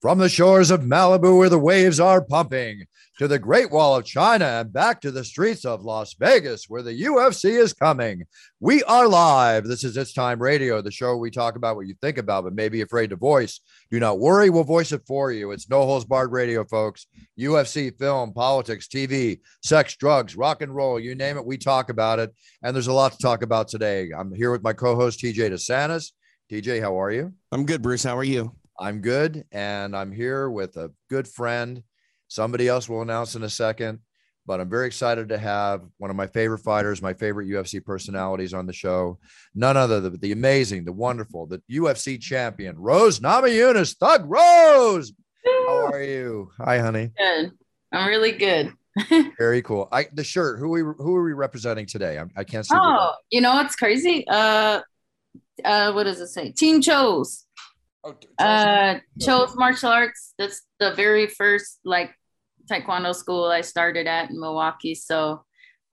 From the shores of Malibu, where the waves are pumping, to the Great Wall of China, and back to the streets of Las Vegas, where the UFC is coming. We are live. This is It's Time Radio, the show we talk about what you think about, but may be afraid to voice. Do not worry, we'll voice it for you. It's No Holds Barred Radio, folks. UFC, film, politics, TV, sex, drugs, rock and roll, you name it, we talk about it. And there's a lot to talk about today. I'm here with my co host, TJ DeSantis. TJ, how are you? I'm good, Bruce. How are you? I'm good, and I'm here with a good friend. Somebody else will announce in a second, but I'm very excited to have one of my favorite fighters, my favorite UFC personalities on the show. None other than the amazing, the wonderful, the UFC champion, Rose Namajunas, Thug Rose. How are you? Hi, honey. Good. I'm really good. very cool. I the shirt. Who are we who are we representing today? I, I can't see. Oh, you know what's crazy? Uh, uh, what does it say? Team Chose. Oh, uh, chose martial arts. That's the very first like taekwondo school I started at in Milwaukee. So,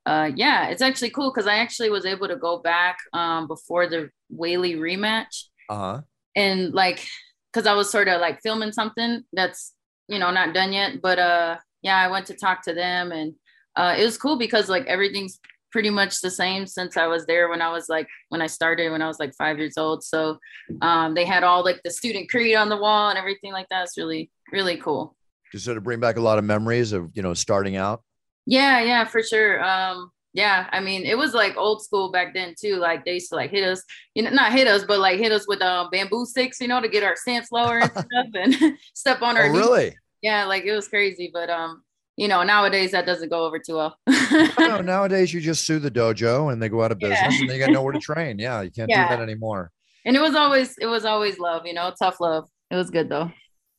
uh, yeah, it's actually cool because I actually was able to go back um, before the Weili rematch. Uh huh. And like, because I was sort of like filming something that's you know not done yet, but uh, yeah, I went to talk to them and uh, it was cool because like everything's pretty much the same since I was there when I was like when I started when I was like five years old. So um, they had all like the student creed on the wall and everything like that. It's really really cool. Just sort of bring back a lot of memories of you know starting out. Yeah, yeah, for sure. Um, yeah, I mean it was like old school back then too. Like they used to like hit us, you know, not hit us, but like hit us with um, bamboo sticks, you know, to get our stance lower and stuff and step on our. Oh, really? Yeah, like it was crazy, but um, you know, nowadays that doesn't go over too well. no, nowadays you just sue the dojo and they go out of business yeah. and they got nowhere to train. Yeah, you can't yeah. do that anymore. And it was always it was always love, you know, tough love. It was good though.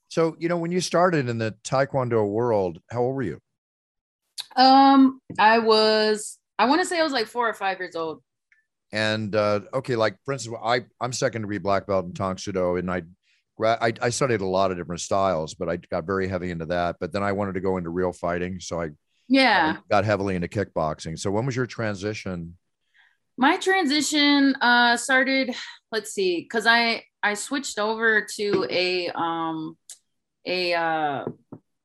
So, you know, when you started in the taekwondo world, how old were you? Um, I was I want to say I was like 4 or 5 years old. And uh okay, like for instance, I I'm second degree black belt in Soo and I I, I studied a lot of different styles, but I got very heavy into that. But then I wanted to go into real fighting, so I yeah got heavily into kickboxing. So when was your transition? My transition uh, started. Let's see, because I I switched over to a um a uh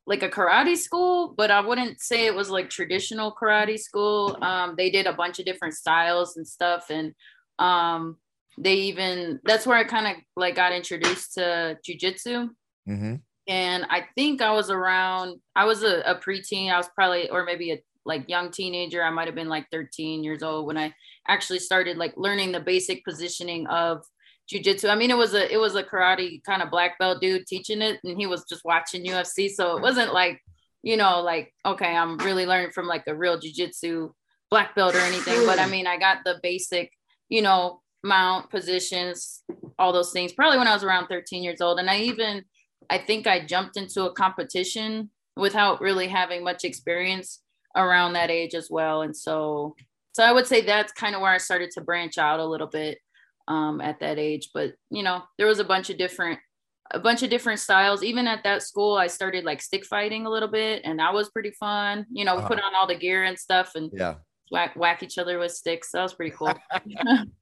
like a karate school, but I wouldn't say it was like traditional karate school. Um, they did a bunch of different styles and stuff, and um, they even that's where I kind of like got introduced to jujitsu. Mm-hmm. And I think I was around, I was a, a preteen. I was probably, or maybe a like young teenager. I might have been like 13 years old when I actually started like learning the basic positioning of jujitsu. I mean, it was a it was a karate kind of black belt dude teaching it, and he was just watching UFC. So it wasn't like, you know, like okay, I'm really learning from like a real jujitsu black belt or anything. But I mean, I got the basic, you know, mount positions, all those things, probably when I was around 13 years old. And I even, I think I jumped into a competition without really having much experience around that age as well. And so, so I would say that's kind of where I started to branch out a little bit um, at that age. But, you know, there was a bunch of different, a bunch of different styles. Even at that school, I started like stick fighting a little bit and that was pretty fun. You know, we uh-huh. put on all the gear and stuff and yeah. whack, whack each other with sticks. That was pretty cool.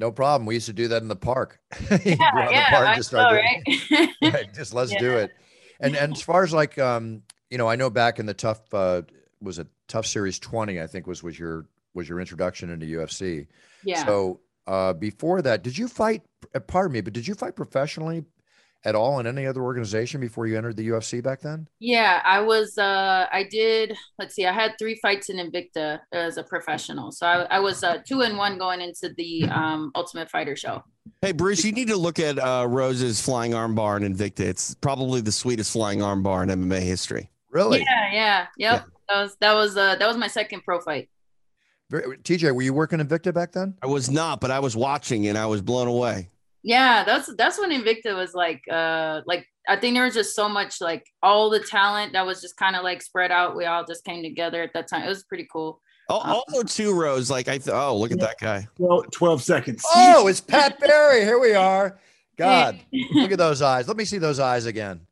No problem. We used to do that in the park. yeah, yeah, park, just, know, right? right? Just let's yeah. do it. And and as far as like um, you know, I know back in the tough uh was it tough series 20, I think was was your was your introduction into UFC. Yeah. So uh before that, did you fight pardon me, but did you fight professionally at all in any other organization before you entered the UFC back then? Yeah, I was. Uh, I did. Let's see. I had three fights in Invicta as a professional, so I, I was uh, two and one going into the um, Ultimate Fighter show. Hey Bruce, you need to look at uh, Rose's flying armbar in Invicta. It's probably the sweetest flying armbar in MMA history. Really? Yeah, yeah, yep. Yeah. That was that was uh, that was my second pro fight. TJ, were you working Invicta back then? I was not, but I was watching and I was blown away. Yeah, that's that's when Invicta was like uh like I think there was just so much like all the talent that was just kind of like spread out. We all just came together at that time. It was pretty cool. Also, two rows. Like I th- oh, look at that guy. Well, 12 seconds. Oh, it's Pat Barry. Here we are. God, look at those eyes. Let me see those eyes again.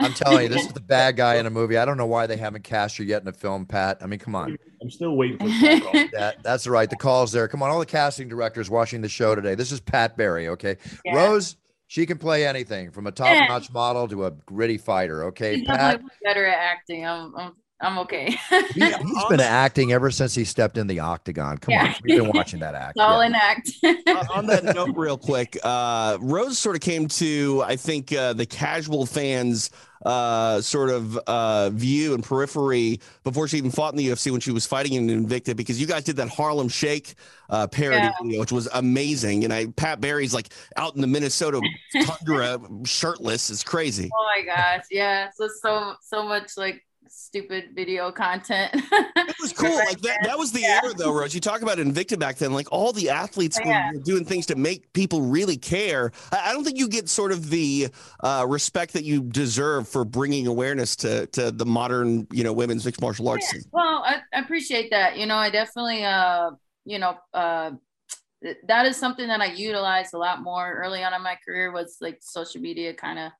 I'm telling you, this is the bad guy in a movie. I don't know why they haven't cast you yet in a film, Pat. I mean, come on. I'm still waiting for the phone call. That that's right. The call's there. Come on, all the casting directors watching the show today. This is Pat Barry. Okay, Yeah. Rose. She can play anything from a top-notch model to a gritty fighter. Okay, He's Pat. better at acting. I'm I'm, I'm okay. He, has been acting ever since he stepped in the octagon. Come on, we've been watching that act. All Yeah. in act. Uh, on that note, real quick, uh, Rose sort of came to, I think, uh, the casual fans' uh, sort of uh, view and periphery before she even fought in the UFC when she was fighting in Invicta because you guys did that Harlem Shake uh, parody Yeah. video, which was amazing. And I, Pat Barry's like out in the Minnesota tundra, shirtless. It's crazy. oh my gosh, yeah. So so so much like stupid video content. It was cool. Like that. That was the Yeah. era, though, Rose. You talk about Invicta back then. Like all the athletes Yeah. were doing things to make people really care. I, I don't think you get sort of the uh, respect that you deserve for bringing awareness to to the modern, you know, women's mixed martial arts. scene. Well, I, I appreciate that. You know, I definitely, uh, you know, uh, th- that is something that I utilized a lot more early on in my career was like social media kind of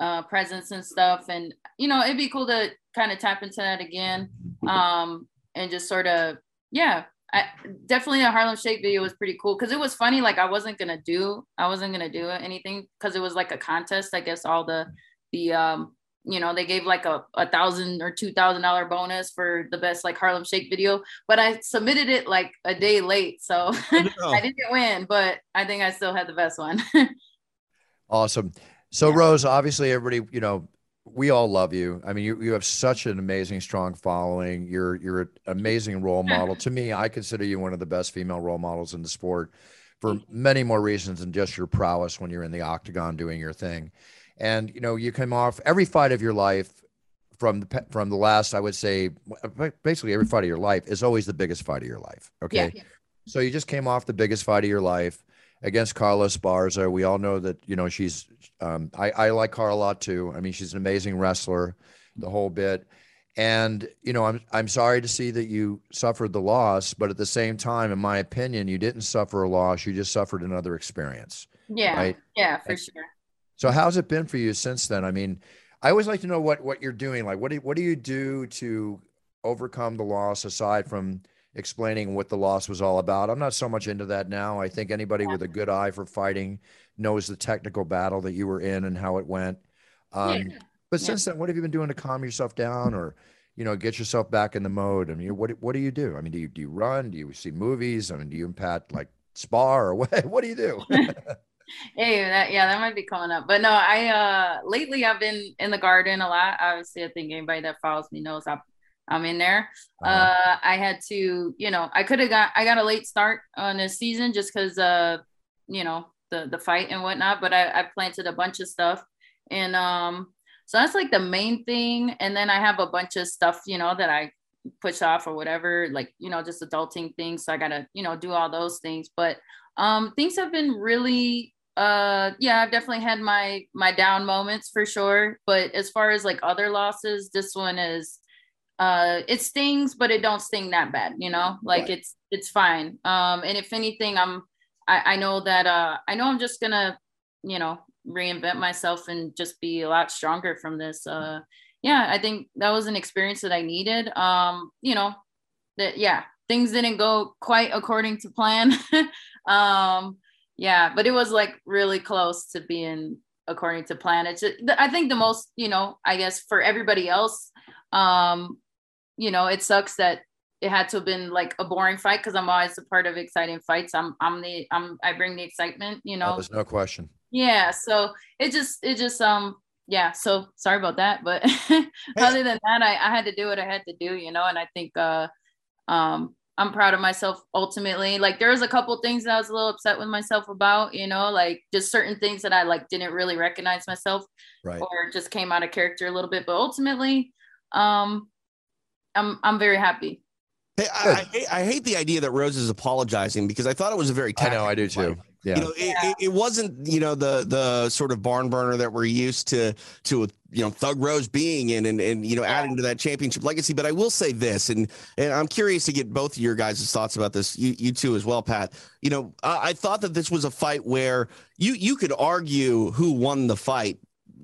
uh, presence and stuff. And, you know, it'd be cool to kind of tap into that again um, and just sort of, yeah, I, definitely the Harlem Shake video was pretty cool because it was funny. Like I wasn't to do, I wasn't to do anything because it was like a contest. I guess all the, the, um, you know, they gave like a, a thousand or two thousand dollar bonus for the best like Harlem Shake video, but I submitted it like a day late, so Oh. I didn't win, but I think I still had the best one. Awesome. So Yeah. Rose, obviously everybody, you know, we all love you. I mean, you, you have such an amazing, strong following. You're you're an amazing role model. to me, I consider you one of the best female role models in the sport for many more reasons than just your prowess when you're in the octagon doing your thing. And you know, you came off every fight of your life from the from the last, I would say, uh, basically every fight of your life is always the biggest fight of your life. Okay. Yeah. So you just came off the biggest fight of your life against Carla Esparza. We all know that, you know, she's, um, I, I like Carla a lot too. I mean, she's an amazing wrestler, the whole bit. And, you know, I'm, I'm sorry to see that you suffered the loss, but at the same time, in my opinion, you didn't suffer a loss. You just suffered another experience. Yeah, Right. yeah, for And- sure. So how's it been for you since then? I mean, I always like to know what, what you're doing. Like, what do, what do you do to overcome the loss aside from explaining what the loss was all about? I'm not so much into that now. I think anybody with a good eye for fighting knows the technical battle that you were in and how it went. Um, Yeah. But Yeah. since then, what have you been doing to calm yourself down or, you know, get yourself back in the mode? I mean, what, what do you do? I mean, do you, do you run? Do you see movies? I mean, do you and Pat like spar or what, what do you do? Hey, that yeah, that might be coming up. But no, I uh lately I've been in the garden a lot. Obviously, I think anybody that follows me knows I'm I'm in there. Uh-huh. Uh I had to, you know, I could have got I got a late start on this season just because uh, you know, the the fight and whatnot, but I, I planted a bunch of stuff. And um so that's like the main thing. And then I have a bunch of stuff, you know, that I push off or whatever, like, you know, just adulting things. So I gotta, you know, do all those things. But um things have been really uh yeah i've definitely had my my down moments for sure but as far as like other losses this one is uh it stings but it don't sting that bad you know? Like Right. it's it's fine. Um and if anything i'm I, I know that uh i know i'm just gonna you know reinvent myself and just be a lot stronger from this uh yeah i think that was an experience that i needed. Um you know that yeah things didn't go quite according to plan. Um yeah but it was like really close to being according to plan. It's i think the most you know i guess for everybody else um you know it sucks that it had to have been like a boring fight because i'm always a part of exciting fights i'm i'm the i'm i bring the excitement you Oh, know there's no question. yeah so it just it just um yeah so sorry about that but other than that I, I had to do what i had to do you know and i think uh um i'm proud of myself ultimately like there was a couple things that i was a little upset with myself about you know like just certain things that i like didn't really recognize myself Right. or just came out of character a little bit but ultimately um i'm i'm very happy Hey, I, I, hate- I hate the idea that Rose is apologizing because I thought it was a very I know, I do too. fight. Yeah. You know, it, it, it wasn't, you know, the the sort of barn burner that we're used to to you know Thug Rose being in and and you know adding to that championship legacy. But I will say this, and and I'm curious to get both of your guys' thoughts about this. You you two as well, Pat. You know, I, I thought that this was a fight where you you could argue who won the fight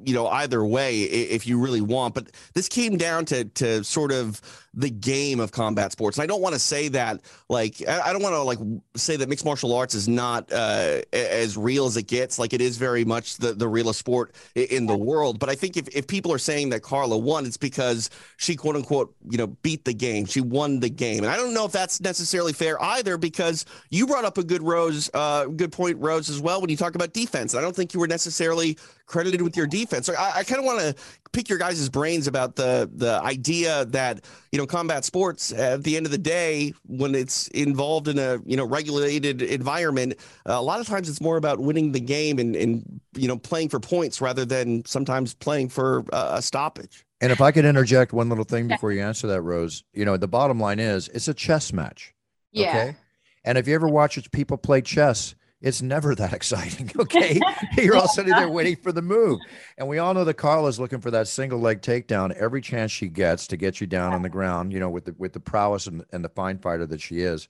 you know either way if you really want but this came down to to sort of the game of combat sports. And i don't want to say that like i don't want to like say that mixed martial arts is not uh, as real as it gets. Like it is very much the the realest sport in the world. But i think if, if people are saying that carla won it's because she quote unquote you know beat the game. She won the game. And i don't know if that's necessarily fair either because you brought up a good rose uh good point rose as well when you talk about defense. I don't think you were necessarily credited with your defense. So I, I kind of want to pick your guys' brains about the the idea that you know combat sports at the end of the day when it's involved in a you know regulated environment uh, a lot of times it's more about winning the game and and you know playing for points rather than sometimes playing for uh, a stoppage. And if i could interject one little thing before you answer that rose you know the bottom line is it's a chess match yeah. okay? And if you ever watch people play chess it's never that exciting. Okay. You're all sitting there waiting for the move. And we all know that Carla's looking for that single leg takedown every chance she gets to get you down on the ground, you know, with the with the prowess and, and the fine fighter that she is.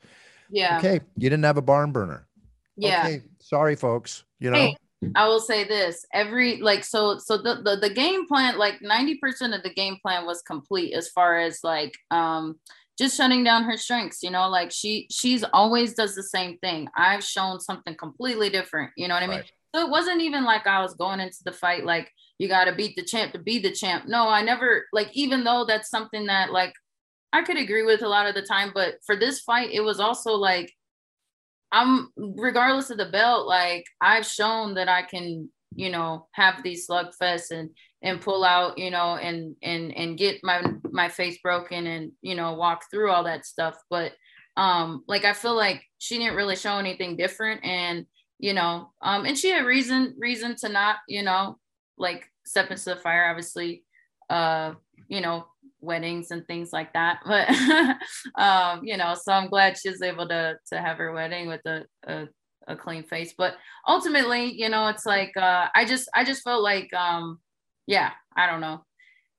Yeah. Okay. You didn't have a barn burner. Yeah. Okay. Sorry, folks. You know. Hey, I will say this. Every like so so the, the the game plan, like 90% of the game plan was complete as far as like um just shutting down her strengths you know like she she's always does the same thing. I've shown something completely different you know what i mean? Right. so it wasn't even like i was going into the fight like you got to beat the champ to be the champ. No i never like even though that's something that like i could agree with a lot of the time but for this fight it was also like i'm regardless of the belt like i've shown that i can you know have these slugfests and and pull out you know and and and get my my face broken and you know walk through all that stuff. But um like i feel like she didn't really show anything different and you know um and she had reason reason to not you know like step into the fire obviously uh you know weddings and things like that. But um you know so i'm glad she's able to to have her wedding with a, a a clean face. But ultimately you know it's like uh i just i just felt like um yeah, I don't know.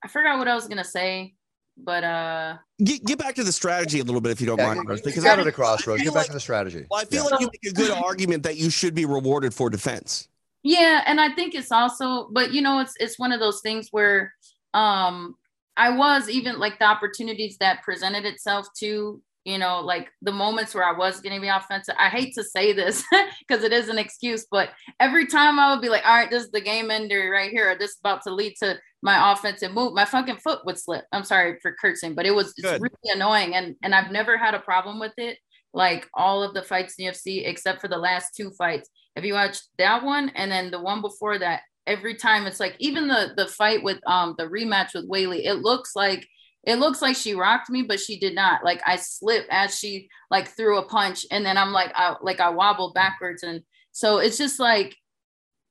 I forgot what I was gonna say, but uh get, get back to the strategy a little bit if you don't yeah, mind, Rose, because got at a crossroads. Get back like, to the strategy. Well, I feel yeah. like you make a good argument that you should be rewarded for defense. Yeah, and I think it's also, but you know, it's it's one of those things where um I was even like the opportunities that presented itself to you know, like the moments where I was to be offensive. I hate to say this because it is an excuse, but every time I would be like, all right, this is the game ender right here, or this is about to lead to my offensive move, my fucking foot would slip. I'm sorry for cursing, but it was it's really annoying. And and I've never had a problem with it. Like all of the fights in the UFC, except for the last two fights. Have you watched that one and then the one before that? Every time it's like even the the fight with um the rematch with Weili, it looks like it looks like she rocked me, but she did not. Like I slipped as she like threw a punch, and then I'm like, I like I wobbled backwards, and so it's just like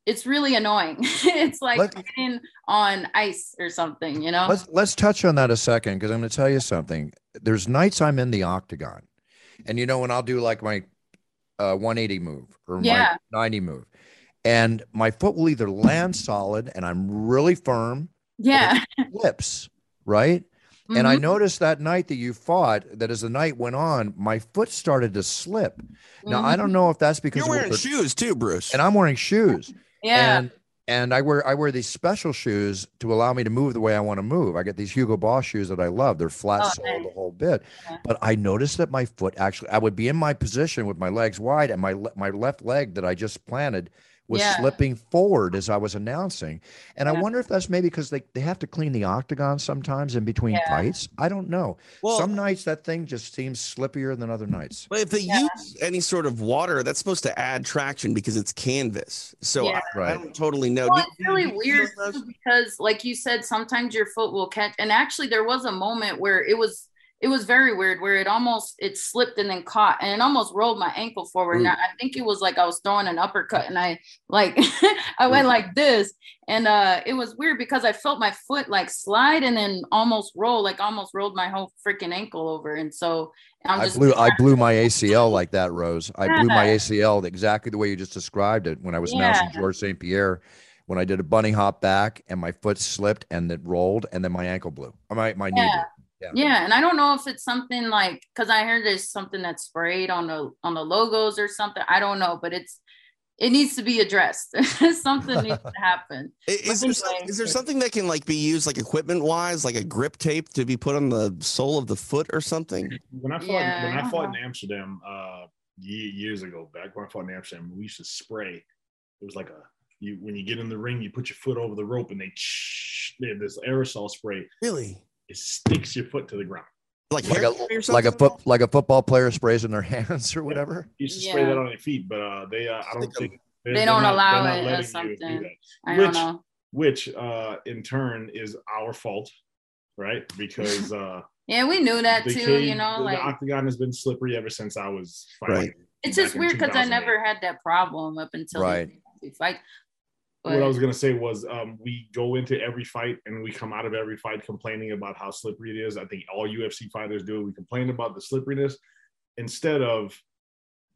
it's really annoying. it's like let's, on ice or something, you know. Let's let's touch on that a second because I'm going to tell you something. There's nights I'm in the octagon, and you know when I'll do like my uh, 180 move or yeah. my 90 move, and my foot will either land solid and I'm really firm, yeah, flips right Mm-hmm. And I mm-hmm. noticed that night that you fought, that as the night went on, my foot started to slip. Now mm-hmm. I don't mm-hmm. know if that's because you're wearing the, shoes too, Bruce, and I'm wearing shoes. yeah. And and I wear I wear these special shoes to allow me to move the way I want to move. I get these Hugo Boss shoes that I love. They're flat oh, sole nice. the whole bit. Yeah. But I noticed that my foot actually I would be in my position with my legs wide and my my left leg that I just planted was yeah. slipping forward as I was announcing. And yeah. I wonder if that's maybe because they, they have to clean the octagon sometimes in between yeah. fights. I don't know. Well, Some nights that thing just seems slippier than other nights. But if they use any sort of water, that's supposed to add traction because it's canvas. So I, right. I, don't totally know. Well, it's really weird because, like you said, sometimes your foot will catch. And actually, there was a moment where it was it was very weird where it almost it slipped and then caught and it almost rolled my ankle forward. And I, I, think it was like I was throwing an uppercut and I like I went like this. And uh it was weird because I felt my foot like slide and then almost roll, like almost rolled my whole freaking ankle over. And so I'm I just blew I blew my ACL like that, Rose. I blew my ACL exactly the way you just described it when I was announcing Georges St. Pierre. When I did a bunny hop back and my foot slipped and it rolled and then my ankle blew. My my knee Yeah. blew. Yeah, and I don't know if it's something like because I heard there's something that's sprayed on the on the logos or something. I don't know, but it's it needs to be addressed. something needs to happen. I- Is there, some- is there something that can like be used like equipment wise, like a grip tape to be put on the sole of the foot or something? When I fought, Yeah, when I I fought know. in Amsterdam, uh, years ago, back when I fought in Amsterdam, we used to spray. It was like a you when you get in the ring, you put your foot over the rope, and they, they have this aerosol spray. Really? It sticks your foot to the ground. Like Like a like a foot like a football player sprays in their hands or whatever. You used to spray Yeah. that on your feet, but uh, they uh, I don't Stick 'em. think They don't not- allow they're not it or letting you do that. I Which- don't know. Which uh, in turn is our fault, right? Because uh, Yeah, we knew that too. cage- you know, the, like the octagon has been slippery ever since I was fighting. Right. it's just weird because I never had that problem up until Right. we what I was gonna say was um, we go into every fight and we come out of every fight complaining about how slippery it is. I think all UFC fighters do. We complain about the slipperiness instead of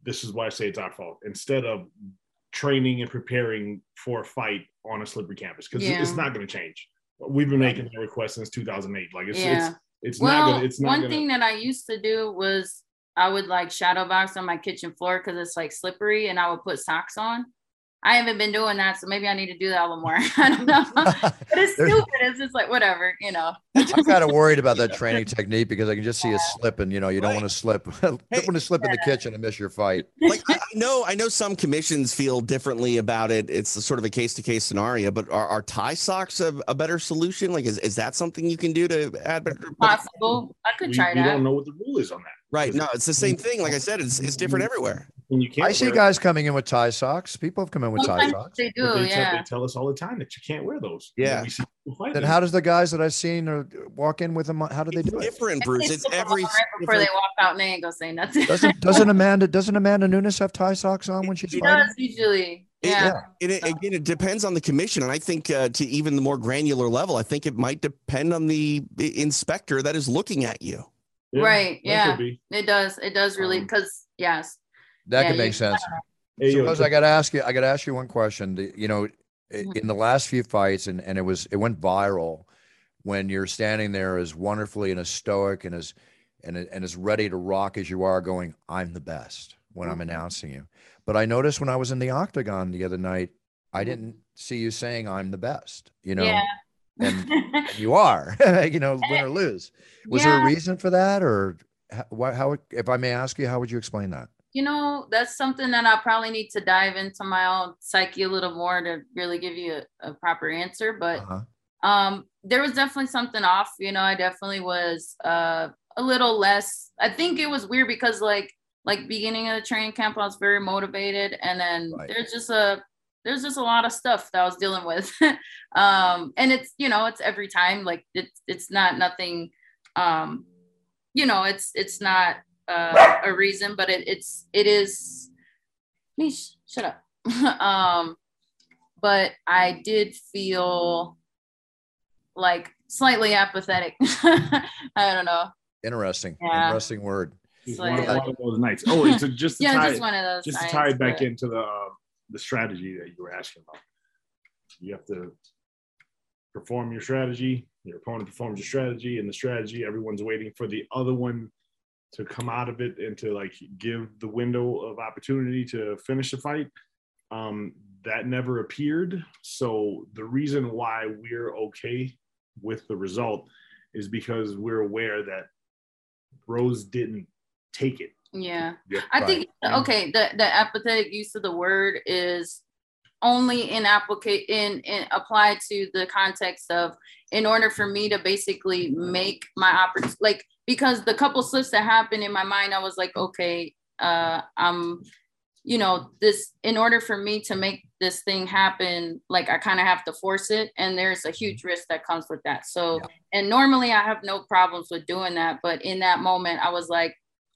this is why I say it's our fault. Instead of training and preparing for a fight on a slippery canvas because Yeah. it's not going to change. We've been making that request since 2008. Like it's Yeah. it's it's well, not gonna it's not one gonna thing that I used to do was I would like shadow box on my kitchen floor because it's like slippery, and I would put socks on. I haven't been doing that, so maybe I need to do that a little more. I don't know, but it's stupid. It's just like whatever, you know. I'm kind of worried about that training technique because I can just see a slip and you know you don't Right. want to slip. don't want to slip in the kitchen and miss your fight. like I I know I know some commissions feel differently about it. It's a sort of a case to case scenario, but are, are tie socks a, a better solution? Like is, is that something you can do to add better? Possible. I could we, try we that. don't know what the rule is on that. Right. No, it's the same thing. Like I said, it's it's different everywhere. And you can't I see wear- guys coming in with tie socks. People have come in with tie socks. they do, they, tell, yeah. they tell us all the time that you can't wear those. Yeah. We see people. Then how does the guys that I've seen or walk in with them? How do they It's do it? different, I Bruce. think It's every on right before they walk out, and they ain't gonna say nothing. Doesn't doesn't Amanda doesn't Amanda Nunes have tie socks on when she's She fighting? does usually. It- Yeah. And it, again, it depends on the commission, and I think uh, to even the more granular level, I think it might depend on the the inspector that is looking at you. Yeah, Right, yeah. It does. It does really Um, because yes. That Yeah, could make sense. Hey, Suppose to- I got to ask you. I got to ask you one question. The- You know, i- Mhm. in the last few fights, and and it was it went viral when you're standing there as wonderfully and as stoic and as and and as ready to rock as you are, going, "I'm the best" when I'm Mhm. announcing you. But I noticed when I was in the octagon the other night, I Mhm. didn't see you saying, "I'm the best." You know, yeah. and and you are. you know, win or lose. Was there a reason for that, or how, how? If I may ask you, how would you explain that? You know, that's something that I probably need to dive into my own psyche a little more to really give you a, a proper answer. But Uh-huh. um, there was definitely something off. You know, I definitely was uh, a little less. I think it was weird because like like beginning of the training camp, I was very motivated, and then Right. there's just a there's just a lot of stuff that I was dealing with. um, and it's you know it's every time like it's it's not nothing. Um, you know, it's it's not uh, a reason, but it, it's it is. Mish, shut up. um, but I did feel like slightly apathetic. I don't know. Interesting. Yeah. Interesting word. It's Like- one, of, one of those nights. Oh, it's a, just to Yeah, tie, just one of those. just to tie it back but- into the uh, the strategy that you were asking about. You have to perform your strategy. Your opponent performs your strategy, and the strategy everyone's waiting for the other one to come out of it and to like give the window of opportunity to finish the fight. Um, that never appeared. So the reason why we're okay with the result is because we're aware that Rose didn't take it. Yeah. Yeah, I think okay, the the apathetic use of the word is only in applicate in, in apply to the context of in order for me to basically make my opportunity like because the couple slips that happened in my mind, I was like, okay, uh I'm you know, this in order for me to make this thing happen, like I kind of have to force it. And there's a huge risk that comes with that. So and normally I have no problems with doing that, but in that moment I was like,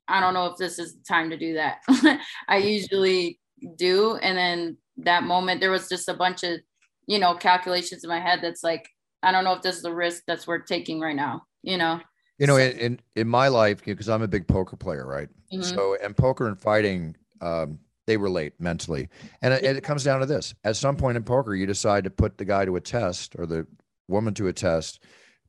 I don't know if this is the time to do that. I usually do. And then that moment, there was just a bunch of, you know, calculations in my head that's like, I don't know if this is the risk that's worth taking right now, you know? You know, in in, in my life, because I'm a big poker player, right? Mhm. So, and poker and fighting, um, they relate mentally, and it, it comes down to this: at some point in poker, you decide to put the guy to a test or the woman to a test,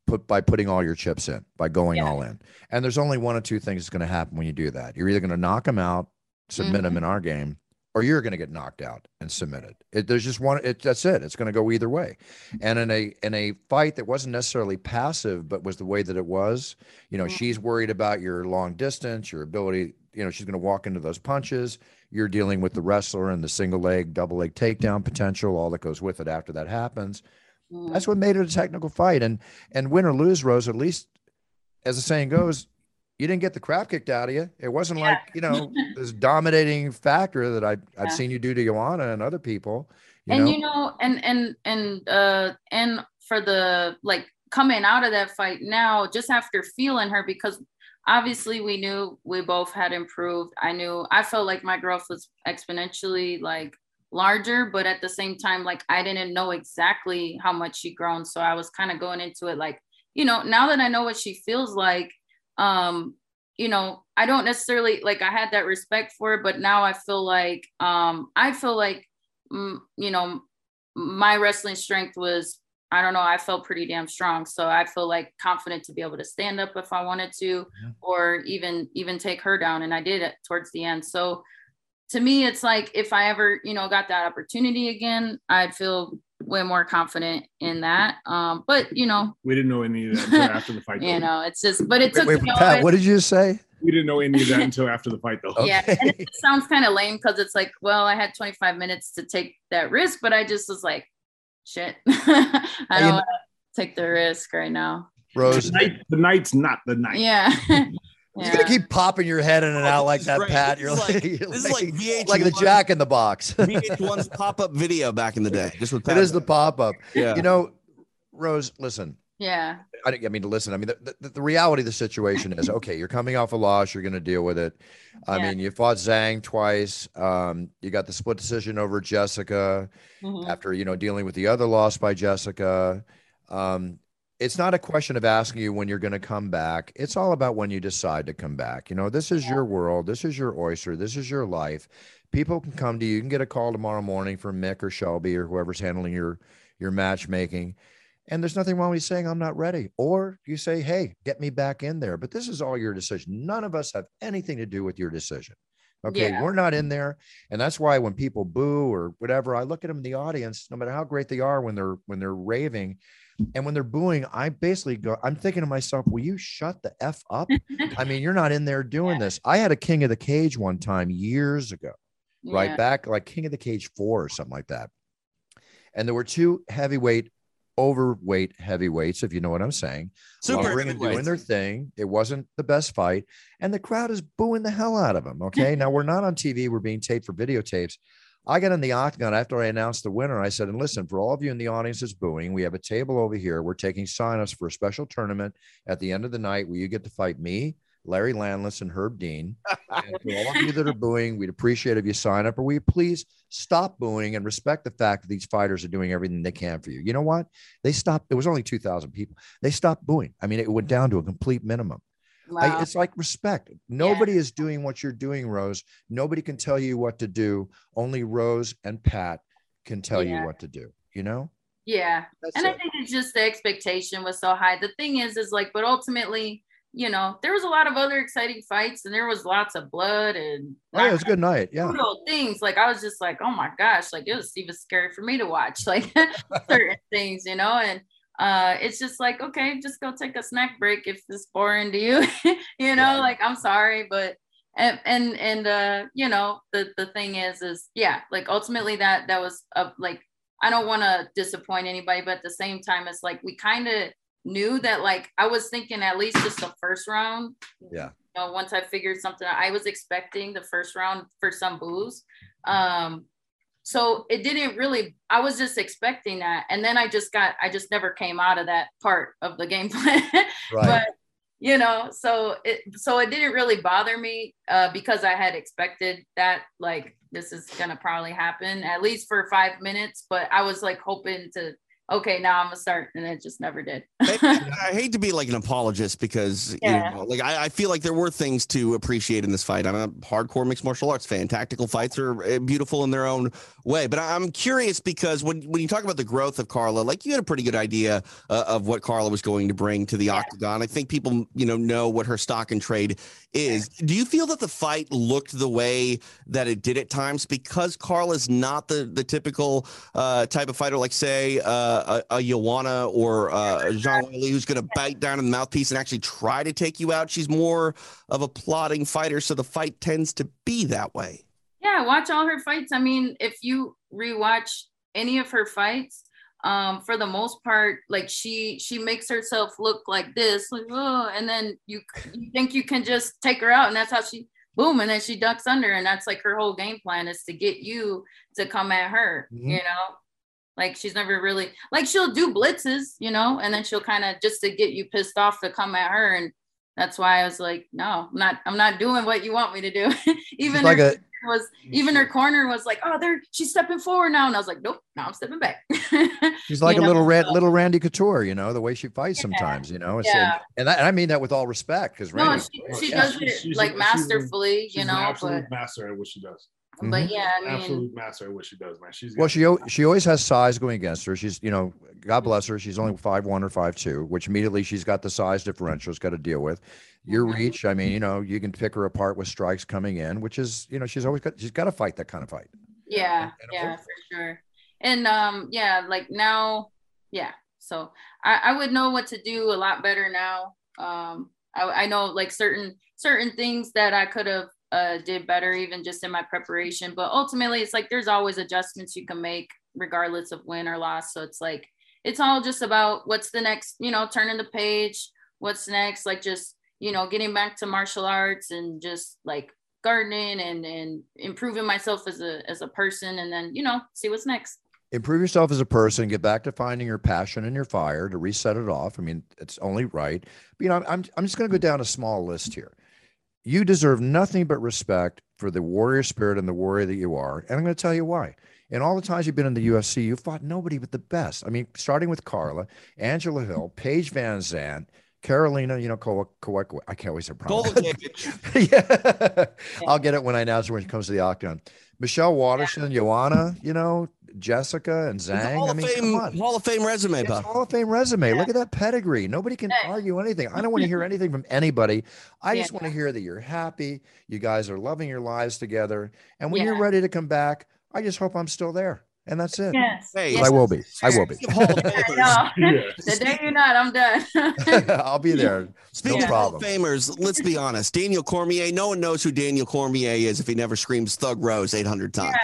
put by putting all your chips in, by going Yeah. all in. And there's only one or two things that's going to happen when you do that. You're either going to knock them out, submit them Mhm. in our game, or you're going to get knocked out and submitted. It, there's just one. It, that's it. It's going to go either way. And in a in a fight that wasn't necessarily passive, but was the way that it was, you know, Mhm. she's worried about your long distance, your ability. You know, she's going to walk into those punches. You're dealing with the wrestler and the single leg, double leg takedown potential, all that goes with it after that happens. That's what made it a technical fight. And and win or lose, Rose, at least as the saying goes, you didn't get the crap kicked out of you. It wasn't Yeah. like, you know, this dominating factor that I I've seen you do to Joanna and other people. You and know? you know and and and uh and for the like coming out of that fight now just after feeling her because obviously we knew we both had improved i knew i felt like my growth was exponentially like larger but at the same time like i didn't know exactly how much she grown so i was kind of going into it like you know now that i know what she feels like um you know i don't necessarily like i had that respect for her but now i feel like um i feel like mm, you know my wrestling strength was i don't know i felt pretty damn strong so i feel like confident to be able to stand up if i wanted to Yeah. or even even take her down and i did it towards the end so to me it's like if i ever you know got that opportunity again i'd feel way more confident in that um but you know We didn't know any of that until after the fight. you know it's just but it wait, took wait, me Pat, what did you say? We didn't know any of that until after the fight, though. Yeah, and it sounds kind of lame because it's like, well, I had 25 minutes to take that risk, but I just was like, shit, I don't want to take the risk right now. Rose, The, night, the night's not the night. Yeah. You're gonna keep popping your head in and Oh, out like that, great. Pat. This You're like, like- you're This is like VH1, like the Jack in the Box. it VH1's pop-up video back in the day. Just with Pat is the pop up. Yeah. You know, Rose, listen. yeah. I didn't I mean to listen. I mean, the, the, the reality of the situation is okay, you're coming off a loss, you're going to deal with it. I Yeah. mean, you fought Zhang twice. Um, you got the split decision over Jessica Mhm. after, you know, dealing with the other loss by Jessica. Um, it's not a question of asking you when you're going to come back. It's all about when you decide to come back. You know, this is your world. This is your oyster. This is your life. People can come to you. You can get a call tomorrow morning from Mick or Shelby or whoever's handling your your matchmaking. And there's nothing wrong with saying I'm not ready. Or you say, hey, get me back in there. But this is all your decision. None of us have anything to do with your decision. Okay. Yeah. We're not in there. And that's why when people boo or whatever, I look at them in the audience, no matter how great they are when they're when they're raving. And when they're booing, I basically go, I'm thinking to myself, will you shut the F up? I mean, you're not in there doing this. I had a King of the Cage one time years ago right back like king of the cage four or something like that. And there were two heavyweight overweight heavyweights if you know what i'm saying. Super and doing their thing. It wasn't the best fight. And the crowd is booing the hell out of them okay? Now we're not on tv we're being taped for videotapes i got in the octagon after i announced the winner i said and listen for all of you in the audience that's booing we have a table over here we're taking signups for a special tournament at the end of the night where you get to fight me larry landless and herb dean and to all of you that are booing, we'd appreciate if you sign up, or we please stop booing and respect the fact that these fighters are doing everything they can for you. You know what? They stopped. It was only two thousand people. They stopped booing. I mean, it went down to a complete minimum. I- it's like respect. Nobody is doing what you're doing, Rose. Nobody can tell you what to do. Only Rose and Pat can tell Yeah. you what to do. You know? yeah. That's and I think it's just the expectation was so high. The thing is, is like, but ultimately, you know, there was a lot of other exciting fights and there was lots of blood and Oh, yeah, it was a good night. Yeah. things. Like I was just like, oh my gosh, like it was even scary for me to watch, like certain things, you know, and uh it's just like, okay, just go take a snack break if it's boring to you, you know, Yeah. like I'm sorry, but and and and uh, you know, the the thing is, is yeah, like ultimately that that was a like I don't want to disappoint anybody, but at the same time, it's like we kind of knew that like I was thinking at least just the first round. Yeah. You know, once I figured something out, I was expecting the first round for some booze. Um, so it didn't really, I was just expecting that. And then I just got, I just never came out of that part of the game plan. Right. but you know, so it so it didn't really bother me uh because I had expected that like this is gonna probably happen at least for five minutes, but I was like hoping to okay, now I'm gonna start, and it just never did. I hate to be like an apologist because Yeah. you know, like I, I feel like there were things to appreciate in this fight. I'm a hardcore mixed martial arts fan. Tactical fights are uh, beautiful in their own way, but I'm curious because when when you talk about the growth of Carla, like you had a pretty good idea uh, of what Carla was going to bring to the octagon. I think people you know know what her stock and trade is. Do you feel that the fight looked the way that it did at times because Carla's not the the typical uh, type of fighter, like say uh, a, a Joanna or uh, a Zhang Weili, who's going to bite down in the mouthpiece and actually try to take you out. She's more of a plotting fighter, so the fight tends to be that way. Yeah, watch all her fights. I mean, if you rewatch any of her fights, um, for the most part, like she she makes herself look like this, like oh, and then you you think you can just take her out, and that's how she boom, and then she ducks under, and that's like her whole game plan is to get you to come at her, Mhm. you know. Like she's never really like she'll do blitzes, you know, and then she'll kind of just to get you pissed off to come at her, and that's why I was like, no, I'm not, I'm not doing what you want me to do. Even It's like her a was even her corner was like, oh, there she's stepping forward now, and I was like, nope, now I'm stepping back. she's like You a know, little Ran- little Randy Couture, you know, the way she fights sometimes, you know. It's a- Yeah. and, that, and I mean that with all respect, because no, Randy. she, she yeah. does She's- it she's like she's a- masterfully, She's you an know. absolute But master at what she does. But yeah, I mean, absolute master at what she does, man. She's Well, she al- she always has size going against her. She's you know, God bless her. She's only five one or five two, which immediately she's got the size differential. She's got to deal with. Your Mhm. reach, I mean, you know, you can pick her apart with strikes coming in, which is you know, she's always got she's got to fight that kind of fight. yeah, and it yeah, for sure. And um, yeah, like now, yeah. So I, I would know what to do a lot better now. Um, I, I know like certain certain things that I could have uh, did better even just in my preparation. But ultimately, it's like there's always adjustments you can make regardless of win or loss. So it's like it's all just about what's the next, you know, turning the page. What's next? Like just you know, getting back to martial arts and just like gardening and and improving myself as a as a person, and then you know, see what's next. Improve yourself as a person. Get back to finding your passion and your fire to reset it off. I mean, it's only right. But, you know, I'm I'm just going to go down a small list here. You deserve nothing but respect for the warrior spirit and the warrior that you are. And I'm going to tell you why. In all the times you've been in the UFC, you fought nobody but the best. I mean, starting with Carla, Angela Hill, Paige Van Zandt, Karolina, you know, I can't always Kovacevic. yeah. I'll get it when I announce her when she comes to the octagon. Michelle Waterson, Joanna, you know, Jessica and Zhang. Hall I of mean, Fame. Hall of Fame resume, It's Hall of Fame resume. Look at that pedigree. Nobody can Yeah. argue anything. I don't want to hear anything from anybody. I just Yeah. want to hear that you're happy. You guys are loving your lives together. And when you're ready to come back, I just hope I'm still there. And that's it. Yes. Hey, But I will be. I will be. Speaking of Hall of I Famers, know. Yeah. the day you're not, I'm done. I'll be there. Speaking No of Hall of problem. Famers, let's be honest. Daniel Cormier, no one knows who Daniel Cormier is if he never screams Thug Rose 800 times.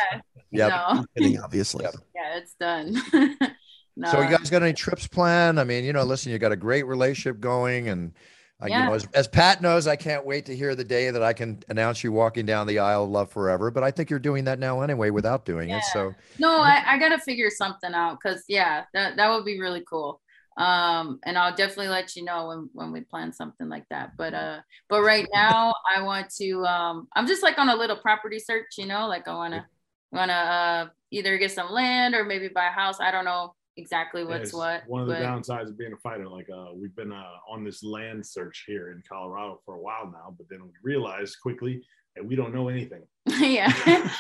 Yeah. No. Obviously. Yep. Yeah, it's done. no. So you guys got any trips planned? I mean, you know, listen, you got a great relationship going, and uh, you know, as, as Pat knows, I can't wait to hear the day that I can announce you walking down the aisle of love forever. But I think you're doing that now anyway, without doing it. So no, I, I gotta figure something out because yeah, that that would be really cool. Um, and I'll definitely let you know when when we plan something like that. But uh, but right now I want to um, I'm just like on a little property search, you know, like I wanna wanna uh either get some land or maybe buy a house. I don't know exactly what's It's what. One of the but- downsides of being a fighter, like uh, we've been uh, on this land search here in Colorado for a while now, but then we realized quickly that we don't know anything. yeah,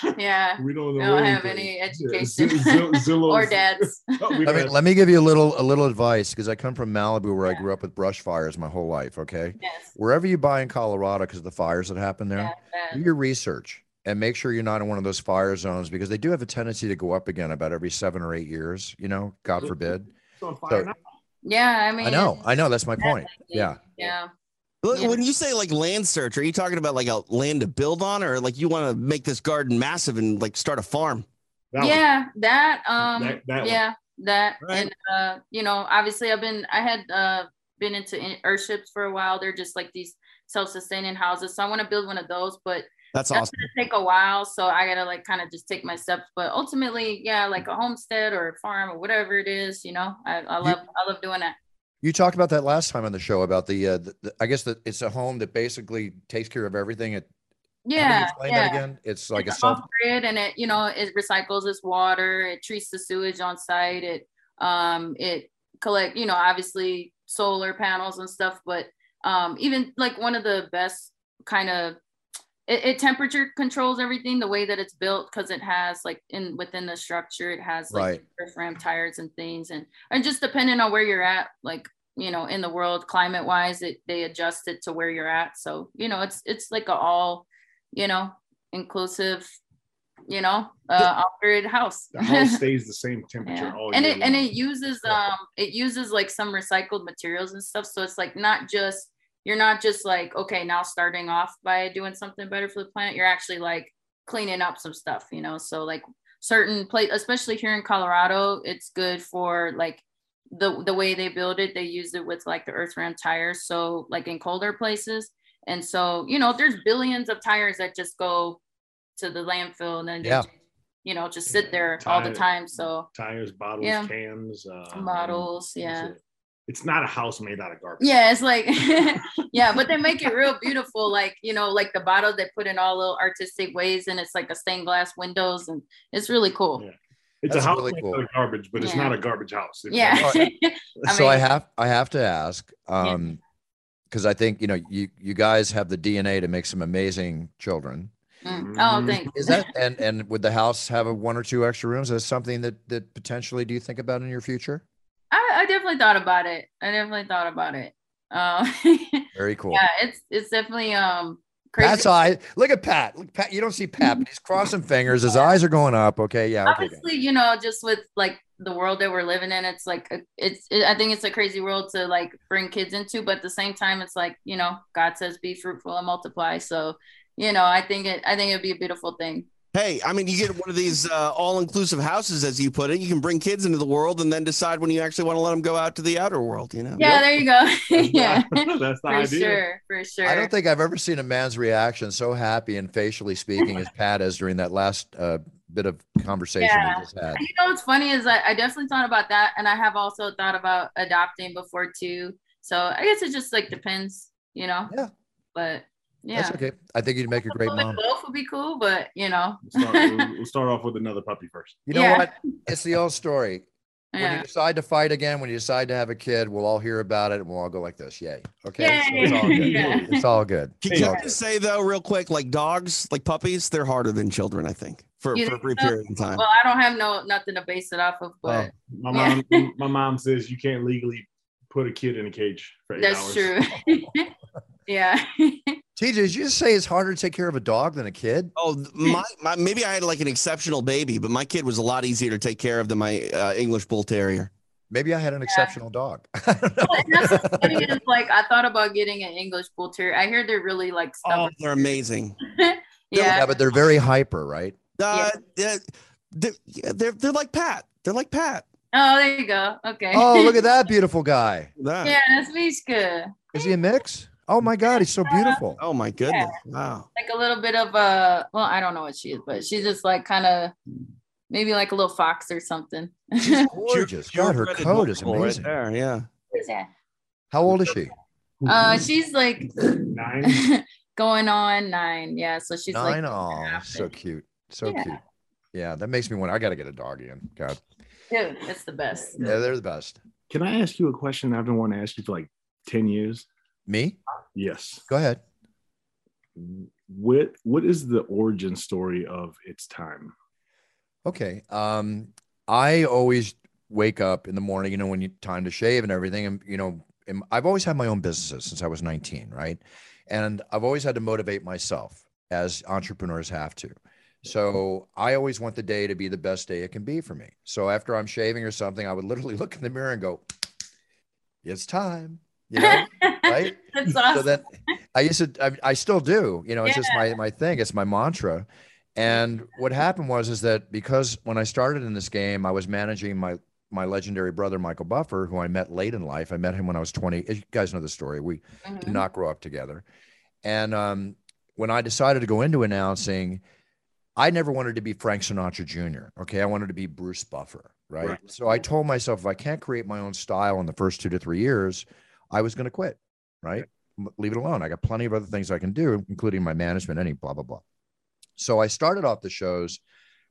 yeah. We don't We know. don't have anything. any Yeah, education Zill- Zill- Zillow's- or dads. Oh, we let me, let me give you a little a little advice because I come from Malibu, where I grew up with brush fires my whole life. Okay, Yes. wherever you buy in Colorado, because of the fires that happen there, Yeah, do your research and make sure you're not in one of those fire zones because they do have a tendency to go up again about every seven or eight years. You know, God forbid. It's on fire So- yeah, I mean, I know, I know. That's my point. Yeah. yeah. Yeah. When you say like land search, are you talking about like a land to build on, or like you want to make this garden massive and like start a farm? That one. yeah, that um, That- that one. yeah, that Right. and uh, you know, obviously, I've been, I had uh been into in- earthships for a while. They're just like these self-sustaining houses, so I want to build one of those, but That's that's awesome. gonna take a while. So I gotta like kind of just take my steps. But ultimately, yeah, like a homestead or a farm or whatever it is, you know, I, I love, I love doing that. You talked about that last time on the show about the, uh, the, the I guess that it's a home that basically takes care of everything. It, you Yeah, explain yeah. that again? It's like a it's self. grid and it you know it recycles its water it treats the sewage on site it Um, it collect, you know, obviously solar panels and stuff, but um, even like one of the best kind of it, it, temperature controls everything the way that it's built because it has like in within the structure it has like right. ram tires and things and and just depending on where you're at like you know in the world climate wise it they adjust it to where you're at so you know it's it's like a all you know inclusive you know uh off-grid house the house stays the same temperature yeah. all and it long. and it uses um it uses like some recycled materials and stuff so it's like not just you're not just like okay now starting off by doing something better for the planet you're actually like cleaning up some stuff you know so like certain place especially here in colorado it's good for like the the way they build it they use it with like the earth ram tires so like in colder places and so you know there's billions of tires that just go to the landfill and then yeah. Just, you know just sit there Tire, all the time so tires bottles yeah. cans uh, bottles yeah it's not a house made out of garbage. Yeah, it's like yeah, but they make it real beautiful. Like you know, like the bottle they put in all little artistic ways, and it's like a stained glass windows, and it's really cool. Yeah. It's That's a house really made cool. out of garbage, but yeah. it's not a garbage house. It's yeah. I so I have I have to ask, um, because yeah. I think you know you you guys have the DNA to make some amazing children. Mm. Oh, thanks. Is that and and would the house have a one or two extra rooms? Is that something that that potentially do you think about in your future? I, I definitely thought about it. I definitely thought about it. Um, Very cool. Yeah, it's it's definitely um crazy. Pat's eye. Look at Pat. Look, Pat. You don't see Pat, but he's crossing fingers. His eyes are going up. Okay, yeah. Okay, Obviously, you know, just with like the world that we're living in, it's like a, it's. It, I think it's a crazy world to like bring kids into, but at the same time, it's like you know, God says, "Be fruitful and multiply." So, you know, I think it. I think it'd be a beautiful thing. Hey, I mean, you get one of these uh, all-inclusive houses, as you put it. You can bring kids into the world, and then decide when you actually want to let them go out to the outer world. You know? Yeah, there you go. yeah, that's the for idea. sure, for sure. I don't think I've ever seen a man's reaction so happy and facially speaking as Pat is during that last uh, bit of conversation yeah. we just had. You know what's funny is I, I definitely thought about that, and I have also thought about adopting before too. So I guess it just like depends, you know. Yeah. But yeah. That's okay. I think you'd make a great mom. Both would be cool, but you know. we'll, start, we'll, we'll start off with another puppy first. You know yeah. what? It's the old story. When yeah. you decide to fight again, when you decide to have a kid, we'll all hear about it and we'll all go like this. Yay. Okay. Yay. So it's all good. yeah. It's all good. Can you just say though, real quick, like dogs, like puppies, they're harder than children, I think, for, for a brief so? period of time. Well, I don't have no nothing to base it off of, but my mom my mom says you can't legally put a kid in a cage for eight That's hours. true. yeah. TJ, did you just say it's harder to take care of a dog than a kid? Oh, my, my maybe I had like an exceptional baby, but my kid was a lot easier to take care of than my uh, English Bull Terrier. Maybe I had an yeah. exceptional dog. well, is, like I thought about getting an English Bull Terrier. I hear they're really like oh, stubborn. Oh, they're amazing. yeah. yeah, but they're very hyper, right? Uh, yeah. they're, they're they're like Pat. They're like Pat. Oh, there you go. Okay. Oh, look at that beautiful guy. Yeah, that's Mishka. Is he a mix? Oh my God, he's so beautiful. Oh my goodness. Yeah. Wow. Like a little bit of a, well, I don't know what she is, but she's just like kind of maybe like a little fox or something. She's gorgeous. God, her coat is amazing. Right there, yeah. Yeah. How old is she? Uh, she's like nine, going on nine. Yeah, so she's nine. Like oh, so cute, so yeah. cute. Yeah, that makes me wonder. I got to get a dog again. God. Dude, it's the best. Yeah, they're the best. Can I ask you a question I've been wanting to ask you for like 10 years? Me? Yes. Go ahead. What what is the origin story of its time? Okay. Um, I always wake up in the morning, you know, when you time to shave and everything, and you know, I've always had my own businesses since I was 19, right? And I've always had to motivate myself as entrepreneurs have to. So I always want the day to be the best day it can be for me. So after I'm shaving or something, I would literally look in the mirror and go, "It's time." You know, right? That's awesome. So then I used to, I, I still do. You know, it's yeah. just my my thing. It's my mantra. And what happened was is that because when I started in this game, I was managing my my legendary brother Michael Buffer, who I met late in life. I met him when I was 20. You guys know the story. We mm-hmm. did not grow up together. And um, when I decided to go into announcing, I never wanted to be Frank Sinatra Jr. Okay. I wanted to be Bruce Buffer. Right? right. So I told myself if I can't create my own style in the first two to three years, I was going to quit. Right. Leave it alone. I got plenty of other things I can do, including my management, any blah, blah, blah. So I started off the shows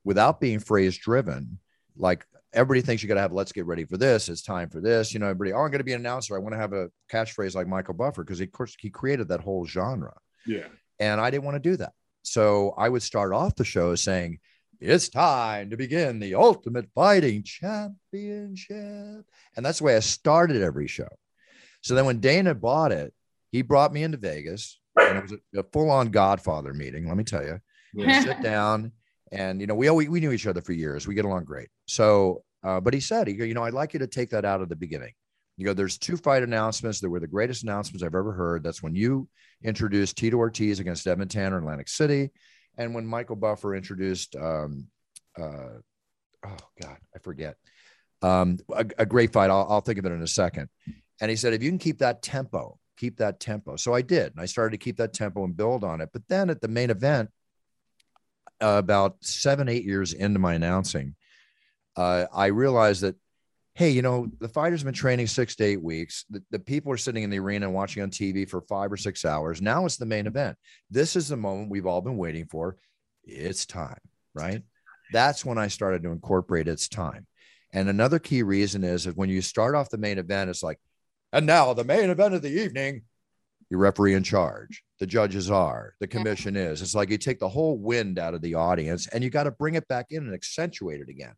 without being phrase driven. Like everybody thinks you got to have let's get ready for this. It's time for this. You know, everybody, oh, I'm going to be an announcer. I want to have a catchphrase like Michael Buffer because, of course, he created that whole genre. Yeah. And I didn't want to do that. So I would start off the show saying, it's time to begin the ultimate fighting championship. And that's the way I started every show. So then when Dana bought it, he brought me into Vegas and it was a, a full on Godfather meeting. Let me tell you, Yeah. sit down and, you know, we always, we knew each other for years. We get along great. So, uh, but he said, he go, you know, I'd like you to take that out of the beginning. You go, there's two fight announcements that were the greatest announcements I've ever heard. That's when you introduced Tito Ortiz against Evan Tanner in Atlantic City, and when Michael Buffer introduced, um, uh, oh God, I forget, um, a, a great fight. I'll, I'll think of it in a second. And he said, if you can keep that tempo, keep that tempo. So I did, and I started to keep that tempo and build on it. But then at the main event, uh, about seven, eight years into my announcing, uh, I realized that hey, you know, the fighters have been training six to eight weeks. The, the people are sitting in the arena and watching on TV for five or six hours. Now it's the main event. This is the moment we've all been waiting for. It's time, right? That's when I started to incorporate it's time. And another key reason is that when you start off the main event, it's like, and now the main event of the evening, your referee in charge, the judges are, the commission is. It's like you take the whole wind out of the audience and you got to bring it back in and accentuate it again.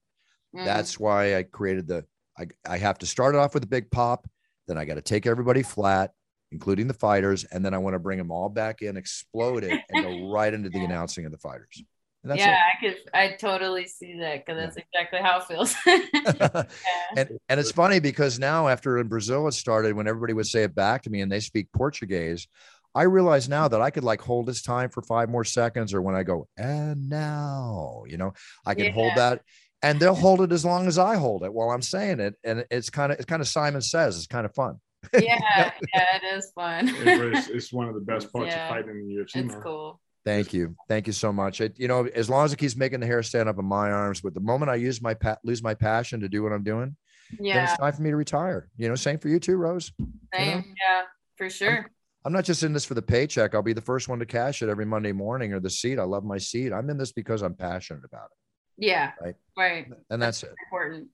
Mm. That's why I created the I, I have to start it off with a big pop. Then I got to take everybody flat, including the fighters. And then I want to bring them all back in, explode it, and go right into the announcing of the fighters. And that's yeah, I could, I totally see that because that's exactly how it feels. it. and, and it's funny because now, after in Brazil it started, when everybody would say it back to me and they speak Portuguese, I realize now that I could like hold this time for five more seconds, or when I go, and now, you know, I can hold that and they'll hold it as long as I hold it while I'm saying it. And it's kind of it's kind of Simon says it's kind of fun. yeah, yeah, it is fun. it's, it's one of the best parts Yeah. of fighting in the UFC. It's man. cool. Thank you, thank you so much. It, you know, as long as it keeps making the hair stand up in my arms, but the moment I use my pa- lose my passion to do what I'm doing, then Yeah, it's time for me to retire. You know, same for you too, Rose. same. Yeah, for sure. I'm not just in this for the paycheck. I'll be the first one to cash it every Monday morning or the seat. I love my seat. I'm in this because I'm passionate about it, Yeah, Right. right. and that's it. Important.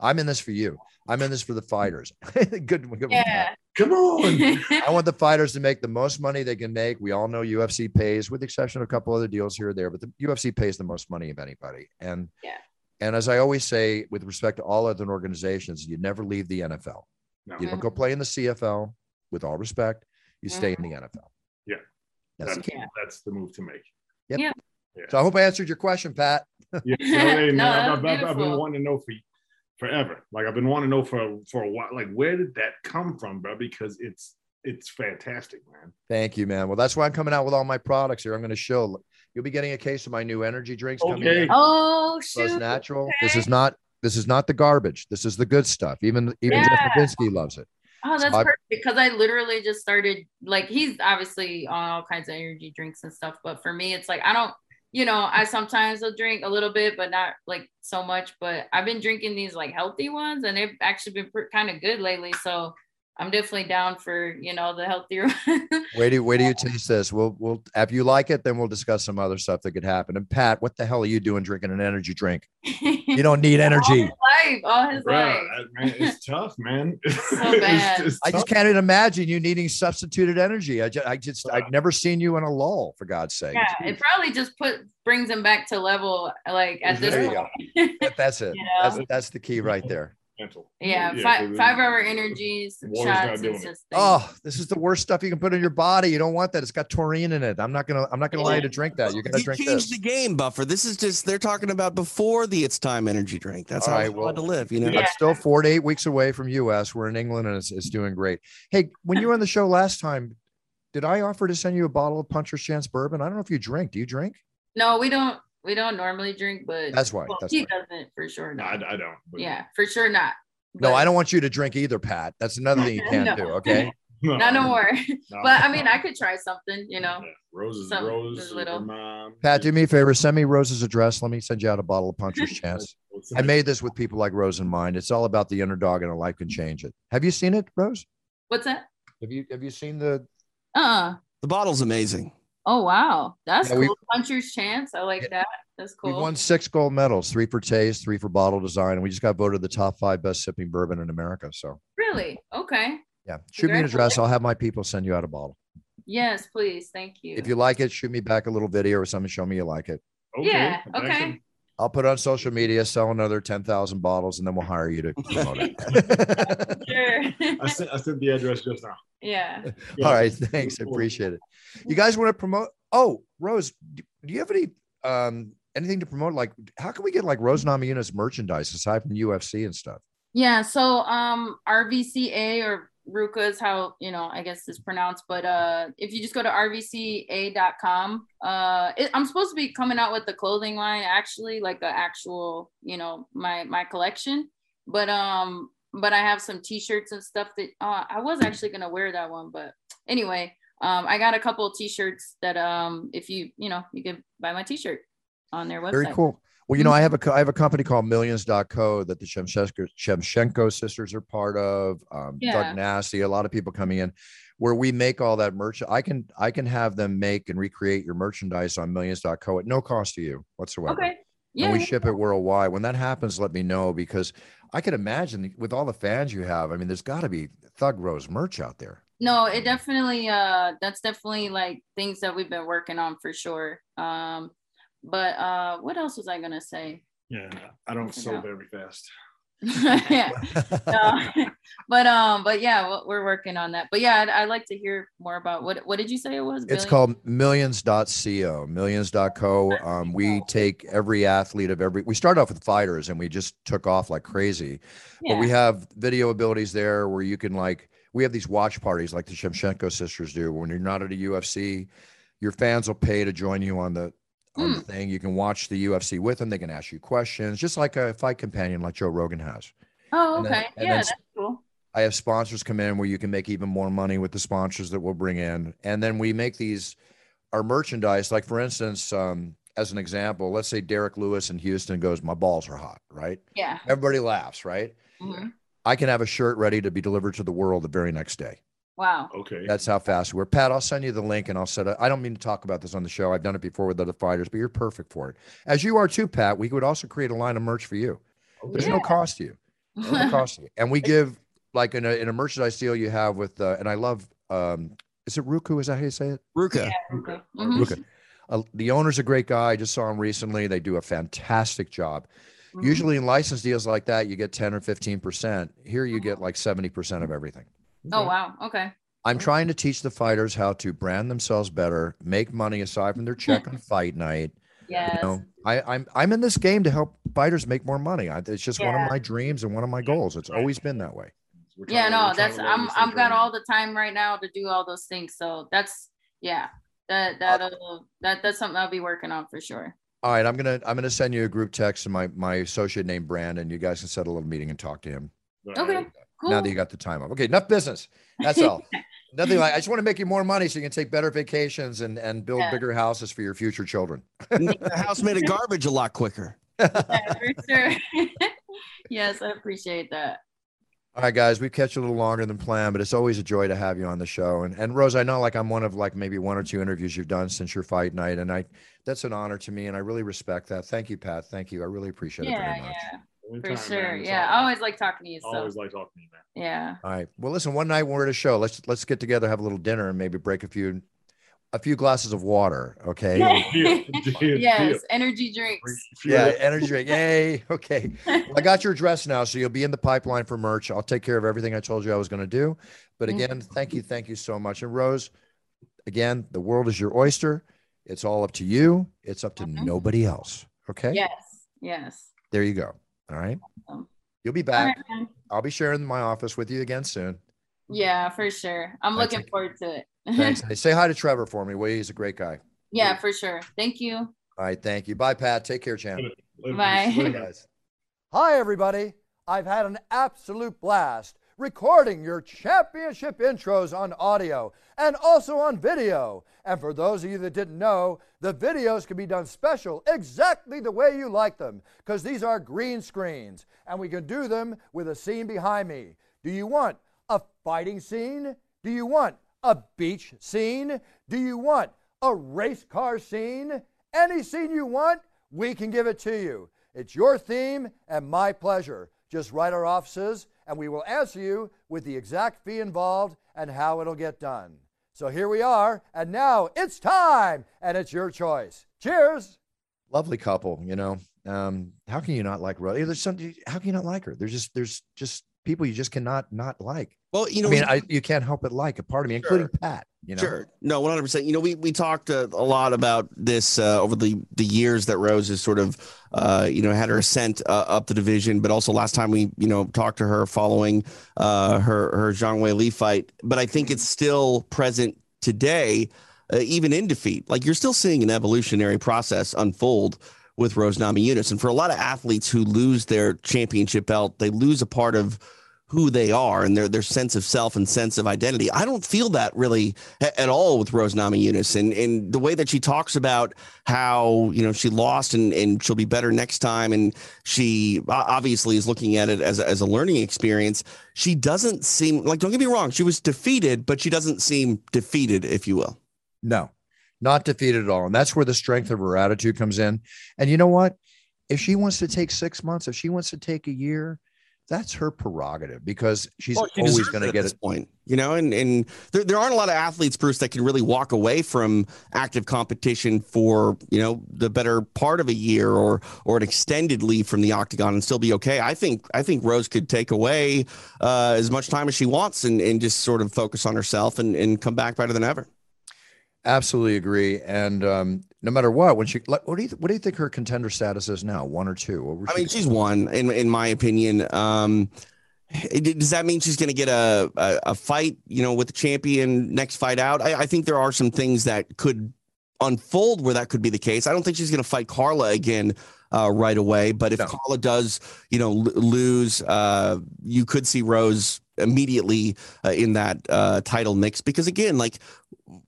I'm in this for you. I'm in this for the fighters. good, good. one, Yeah. Pat. Come on. I want the fighters to make the most money they can make. We all know UFC pays, with the exception of a couple other deals here or there, but the UFC pays the most money of anybody. And Yeah. and as I always say, with respect to all other organizations, you never leave the NFL. No. You don't go play in the CFL. With all respect, you stay in the NFL. Yeah. That's the That's, key. Yeah. that's the move to make. Yeah. So I hope I answered your question, Pat. Yeah, so, hey, man, No, I've, I've- I've been wanting to know for forever. Like I've been wanting to know for for a while. Like where did that come from, bro? Because it's it's fantastic, man. Thank you, man. Well, that's why I'm coming out with all my products here. I'm going to show. You'll be getting a case of my new energy drinks coming Okay. in. Oh Plus shoot. natural. This is not. This is not the garbage. This is the good stuff. Even even Jeff Yeah. Levinsky loves it. Oh, that's I- perfect because I literally just started like he's obviously on all kinds of energy drinks and stuff, but for me, it's like I don't, you know, I sometimes will drink a little bit, but not like so much. But I've been drinking these like healthy ones, and they've actually been pr- kind of good lately. So I'm definitely down for you know the healthier. Wait do wait do you taste this? We'll we'll if you like it, then we'll discuss some other stuff that could happen. And Pat, what the hell are you doing drinking an energy drink? You don't need energy. all energy. his life, all his Bro, life. man, it's tough, man. So bad. I just can't even imagine you needing substituted energy. I just, I just I've never seen you in a lull, for God's sake. Yeah, it probably just put brings him back to level like at this There you point. That- That's it. You know? That's that's the key right there. Mental. Yeah, Yeah, five 'cause five hour energies, shots, and it. Oh, this is the worst stuff you can put in your body. You don't want that. It's got taurine in it. I'm not gonna I'm not gonna allow you to drink that. You're gonna You drink changed this. the game, Buffer. This is just they're talking about before the it's time energy drink. That's All how right, I well- want to live. You know. Yeah. I'm still four to eight weeks away from US. We're in England and it's, it's doing great. Hey, when you were on the show last time, did I offer to send you a bottle of Puncher's Chance bourbon? I don't know if you drink. Do you drink? no, we don't we don't normally drink, but That's why. well, That's he why. doesn't for sure. No, I, I don't. but- yeah, for sure not. No, I don't want you to drink either, Pat. That's another thing you can't No. do. Okay. No, Not no more. no. but I mean, I could try something, you know. Yeah. Rose is Some- Rose. little. mom. Pat, do me a favor. Send me Rose's address. Let me send you out a bottle of Puncher's Chance. I made this with people like Rose in mind. It's all about the underdog and a life can change it. Have you seen it, Rose? What's that? Have you have you seen the Uh. The bottle's amazing. Oh wow, that's Yeah, cool. Puncher's chance. I like Yeah. that. That's cool. We've won six gold medals, three for taste, three for bottle design, and we just got voted the top five best sipping bourbon in America. So Really? Okay. yeah, shoot me an address. I'll have my people send you out a bottle. Yes, please. Thank you. If you like it, shoot me back a little video or something. Show me you like it. Yeah, that's okay. Excellent. I'll put it on social media, sell another ten thousand bottles, and then we'll hire you to promote it. sure. I sent, I sent the address just now. yeah. All right, thanks. I appreciate it. You guys want to promote? Oh, Rose, do do you have any um anything to promote? Like, how can we get like Rose Namajunas merchandise aside from UFC and stuff? Yeah. So um RVCA or Ruka is how you know I guess it's pronounced, but uh if you just go to rvca.com, uh it, I'm supposed to be coming out with the clothing line actually, like the actual you know my my collection, but um but I have some t-shirts and stuff that uh, I was actually gonna wear that one, but anyway, um I got a couple of t-shirts that um if you you know you can buy my t-shirt on their website. Very cool. Well, you know, I have a I have a company called Millions.co that the Shevchenko, Shevchenko sisters are part of. Um, Yeah. Doug Nasty, a lot of people coming in, where we make all that merch. I can I can have them make and recreate your merchandise on Millions.co at no cost to you whatsoever. Okay. Yeah. and we ship it worldwide. When that happens, let me know because I can imagine with all the fans you have. I mean, there's got to be Thug Rose merch out there. no it definitely uh that's definitely like things that we've been working on for sure um but uh what else was i gonna say Yeah, I don't Yeah. sew very fast. yeah no. but um but yeah we- we're working on that but yeah I'd, I'd like to hear more about what what did you say it was It's Billion? called millions.co, millions.co. Um, we take every athlete of every, we start off with fighters and we just took off like crazy. Yeah. But we have video abilities there where you can like, we have these watch parties like the Shevchenko sisters do. When you're not at a UFC, your fans will pay to join you on the, on the thing. You can watch the UFC with them. They can ask you questions, just like a fight companion like Joe Rogan has. oh then- okay and yeah then- that's cool I have sponsors come in where you can make even more money with the sponsors that we'll bring in. And then we make these our merchandise. Like for instance, um, as an example, let's say Derrick Lewis in Houston goes, My balls are hot, right? yeah Everybody laughs, right? Mhm. I can have a shirt ready to be delivered to the world the very next day. Wow Okay. That's how fast we're. Pat, I'll send you the link and I'll set it. I don't mean to talk about this on the show. I've done it before with other fighters, but you're perfect for it. As you are too, Pat. We could also create a line of merch for you. There's no cost to you. No cost to you. And we give like in a in a merchandise deal you have with uh, and I love um is it Ruku? Is that how you say it? Ruka. okay. Mhm. Ruka. Uh, the owner's a great guy. I just saw him recently. They do a fantastic job. Mhm. Usually in license deals like that, you get 10 or 15%. Here you get like 70% of everything. Oh wow okay I'm trying to teach the fighters how to brand themselves better, make money aside from their check on fight night. yes You know, I, I'm I'm in this game to help fighters make more money. I, it's just one of my dreams and one of my goals. It's always been that way. We're yeah trying- no that's i'm I've got all the time right now to do all those things so that's yeah that that uh, that that's something i'll be working on for sure All right, I'm gonna I'm gonna send you a group text to my my associate named Brandon. You guys can set a little meeting and talk to him. All okay right. Cool Now that you got the time off. Okay, enough business. That's all. Nothing like I just want to make you more money so you can take better vacations and and build Yeah. bigger houses for your future children. the house made of garbage a lot quicker. yeah, for sure yes i appreciate that All right, guys, we've kept you a little longer than planned, but it's always a joy to have you on the show. And and Rose, I know like I'm one of like maybe one or two interviews you've done since your fight night, and I that's an honor to me, and I really respect that. Thank you, Pat. Thank you. I really appreciate it very much. yeah for sure man. Yeah all- i always like talking to you so always like talking to you, man. yeah All right. Well, listen, one night when we're at a show, let's let's get together, have a little dinner, and maybe break a few a few glasses of water. Okay. Deal, deal, yes deal. energy drinks Yeah, energy drink. Yay. Okay. Well, I got your address now, so you'll be in the pipeline for merch. I'll take care of everything I told you I was going to do. But Mhm. again, thank you, thank you so much. And Rose, again, the world is your oyster. It's all up to you. It's up to Mhm. nobody else. Okay. yes yes There you go. All right. Awesome. You'll be back. right. I'll be sharing my office with you again soon. yeah for sure i'm That's looking it. forward to it Thanks. Hey, say hi to Trevor for me. Will you? He's a great guy. yeah for sure thank you All right. Thank you. Bye, Pat. Take care, champ. Bye. Bye, guys. Hi, everybody. I've had an absolute blast recording your championship intros on audio and also on video. And for those of you that didn't know, the videos can be done special exactly the way you like them because these are green screens and we can do them with a scene behind me. Do you want a fighting scene? Do you want a beach scene? Do you want A race car scene? Any scene you want, we can give it to you. It's your theme and my pleasure. Just write our offices and we will answer you with the exact fee involved and how it'll get done. So here we are, and now it's time, and it's your choice. Cheers. Lovely couple, you know. Um, how can you not like Rose? There's something. How can you not like her? There's just there's just people you just cannot not like. Well, you know, I mean, I, you can't help but like a part of me, including Pat. You know, Sure. No, 100%. You know, we, we talked uh, a lot about this uh, over the, the years that Rose has sort of, uh, you know, had her ascent uh, up the division, but also last time we, you know, talked to her following uh, her, her Zhang Weili fight. But I think it's still present today, uh, even in defeat. Like you're still seeing an evolutionary process unfold with Rose Namajunas. And for a lot of athletes who lose their championship belt, they lose a part of who they are and their their sense of self and sense of identity. I don't feel that really at all with Rose Namajunas and and the way that she talks about how you know she lost and and she'll be better next time and she obviously is looking at it as a, as a learning experience. She doesn't seem like don't get me wrong, she was defeated, but she doesn't seem defeated, if you will. No, not defeated at all. And that's where the strength of her attitude comes in. And you know what? If she wants to take six months, if she wants to take a year, that's her prerogative because she's Well, she always going to get this it. point, you know, and and there, there aren't a lot of athletes, Bruce, that can really walk away from active competition for you know the better part of a year or or an extended leave from the octagon and still be okay. I think I think Rose could take away uh, as much time as she wants and and just sort of focus on herself and and come back better than ever. Absolutely agree. And um, no matter what, when she, like, what do you, what do you think her contender status is now? One or two? I mean, she's one in in my opinion. Um, does that mean she's going to get a, a a fight? You know, with the champion next fight out? I, I think there are some things that could unfold where that could be the case. I don't think she's going to fight Carla again uh, right away. But if No. Carla does, you know, lose, uh, you could see Rose immediately uh, in that uh, title mix because again, like.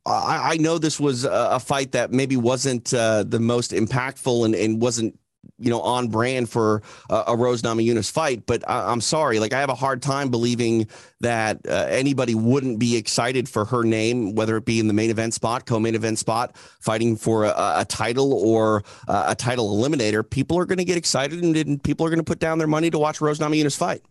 I, I know this was a, a fight that maybe wasn't uh, the most impactful and, and wasn't you know on brand for a, a Rose Namajunas fight, but I, I'm sorry, like I have a hard time believing that uh, anybody wouldn't be excited for her name, whether it be in the main event spot, co-main event spot, fighting for a, a title or uh, a title eliminator. People are going to get excited, and, and people are going to put down their money to watch Rose Namajunas fight.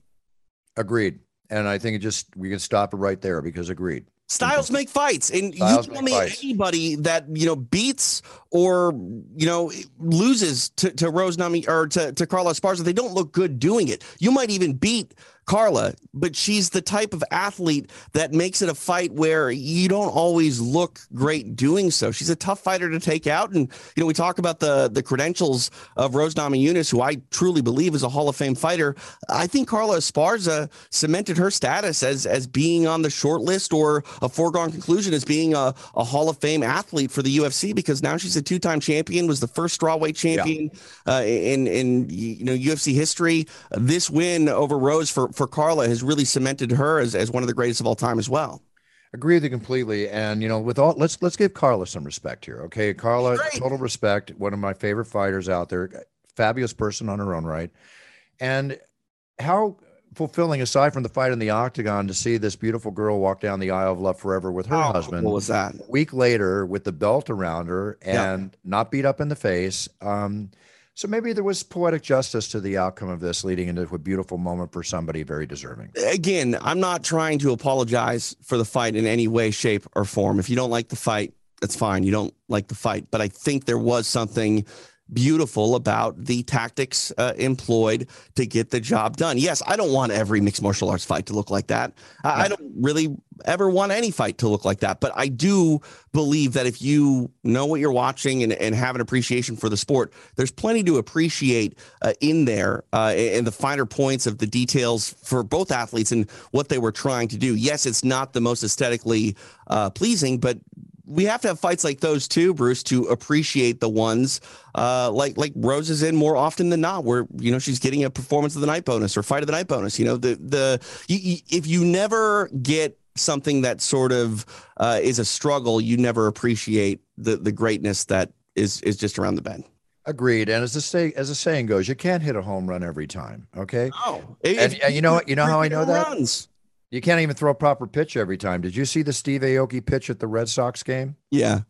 agreed. And I think it just, we can stop it right there because agreed. Styles mm-hmm. make fights, and Styles you tell me fights. anybody that you know beats or you know loses to, to Rose Nami or to, to Carla Esparza, they don't look good doing it. You might even beat Carla, but she's the type of athlete that makes it a fight where you don't always look great doing so. She's a tough fighter to take out, and you know we talk about the the credentials of Rose Namajunas, who I truly believe is a Hall of Fame fighter. I think Carla Esparza cemented her status as as being on the short list or a foregone conclusion as being a, a Hall of Fame athlete for the UFC because now she's a two time champion, was the first strawweight champion uh, in in you know UFC history. This win over Rose for for Carla has really cemented her as as one of the greatest of all time as well. Agree with you completely. And you know, with all let's let's give Carla some respect here. Okay. Carla, Great. total respect, one of my favorite fighters out there, fabulous person on her own right. And how fulfilling, aside from the fight in the octagon, to see this beautiful girl walk down the aisle of love forever with her How husband. cool was that? a week later with the belt around her Yeah. and not beat up in the face. Um, so maybe there was poetic justice to the outcome of this, leading into a beautiful moment for somebody very deserving. again, I'm not trying to apologize for the fight in any way, shape, or form. If you don't like the fight, that's fine. You don't like the fight. But I think there was something beautiful about the tactics uh, employed to get the job done. Yes, I don't want every mixed martial arts fight to look like that. I, I don't really ever want any fight to look like that. But I do believe that if you know what you're watching and, and have an appreciation for the sport, there's plenty to appreciate uh, in there uh, and the finer points of the details for both athletes and what they were trying to do. Yes, it's not the most aesthetically uh, pleasing, but we have to have fights like those too, Bruce, to appreciate the ones uh, like like Rose is in more often than not, where you know she's getting a performance of the night bonus or fight of the night bonus. You know, the the you, you, if you never get something that sort of uh, is a struggle, you never appreciate the the greatness that is is just around the bend. Agreed. And as the say, as the saying goes, you can't hit a home run every time. Okay. Oh, And- and you know what- you know how I know that? Runs. You can't even throw a proper pitch every time. Did you see the Steve Aoki pitch at the Red Sox game? Yeah.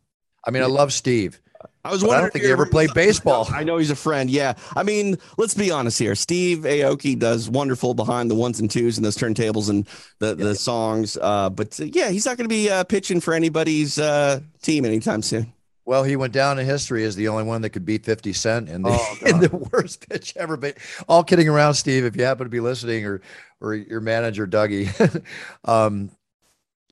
I mean, I love Steve. I was But I wondering. don't if think you he ever played baseball. I know he's a friend. Yeah. I mean, let's be honest here. Steve Aoki does wonderful behind the ones and twos and those turntables and the, the songs. Uh, but uh, yeah, he's not going to be uh, pitching for anybody's uh, team anytime soon. Well, he went down in history as the only one that could beat 50 Cent in the, Oh, in the worst pitch ever. But all kidding around, Steve, if you happen to be listening or or your manager, Dougie, um,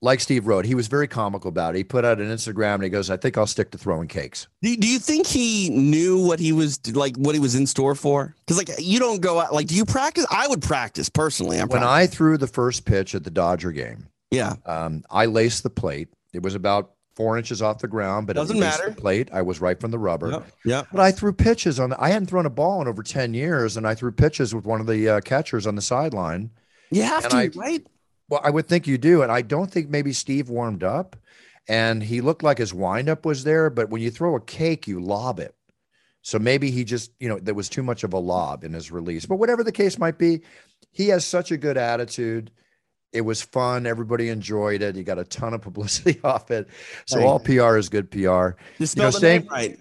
like Steve wrote, he was very comical about it. He put out an Instagram and he goes, I think I'll stick to throwing cakes. Do, do you think he knew what he was like, what he was in store for? Because like you don't go out, like, do you practice? I would practice personally. I'm When I threw the first pitch at the Dodger game, yeah, um, I laced the plate. It was about four inches off the ground, but Doesn't matter. The plate. I was right from the rubber. yeah, yeah. But I threw pitches on. The, I hadn't thrown a ball in over ten years, and I threw pitches with one of the uh, catchers on the sideline. You have And to, I- right? Well, I would think you do, and I don't think maybe Steve warmed up, and he looked like his windup was there. But when you throw a cake, you lob it. So maybe he just, you know, there was too much of a lob in his release. But whatever the case might be, he has such a good attitude. It was fun. Everybody enjoyed it. You got a ton of publicity off it. So Right. all PR is good PR. Just You know, spell the staying- name right.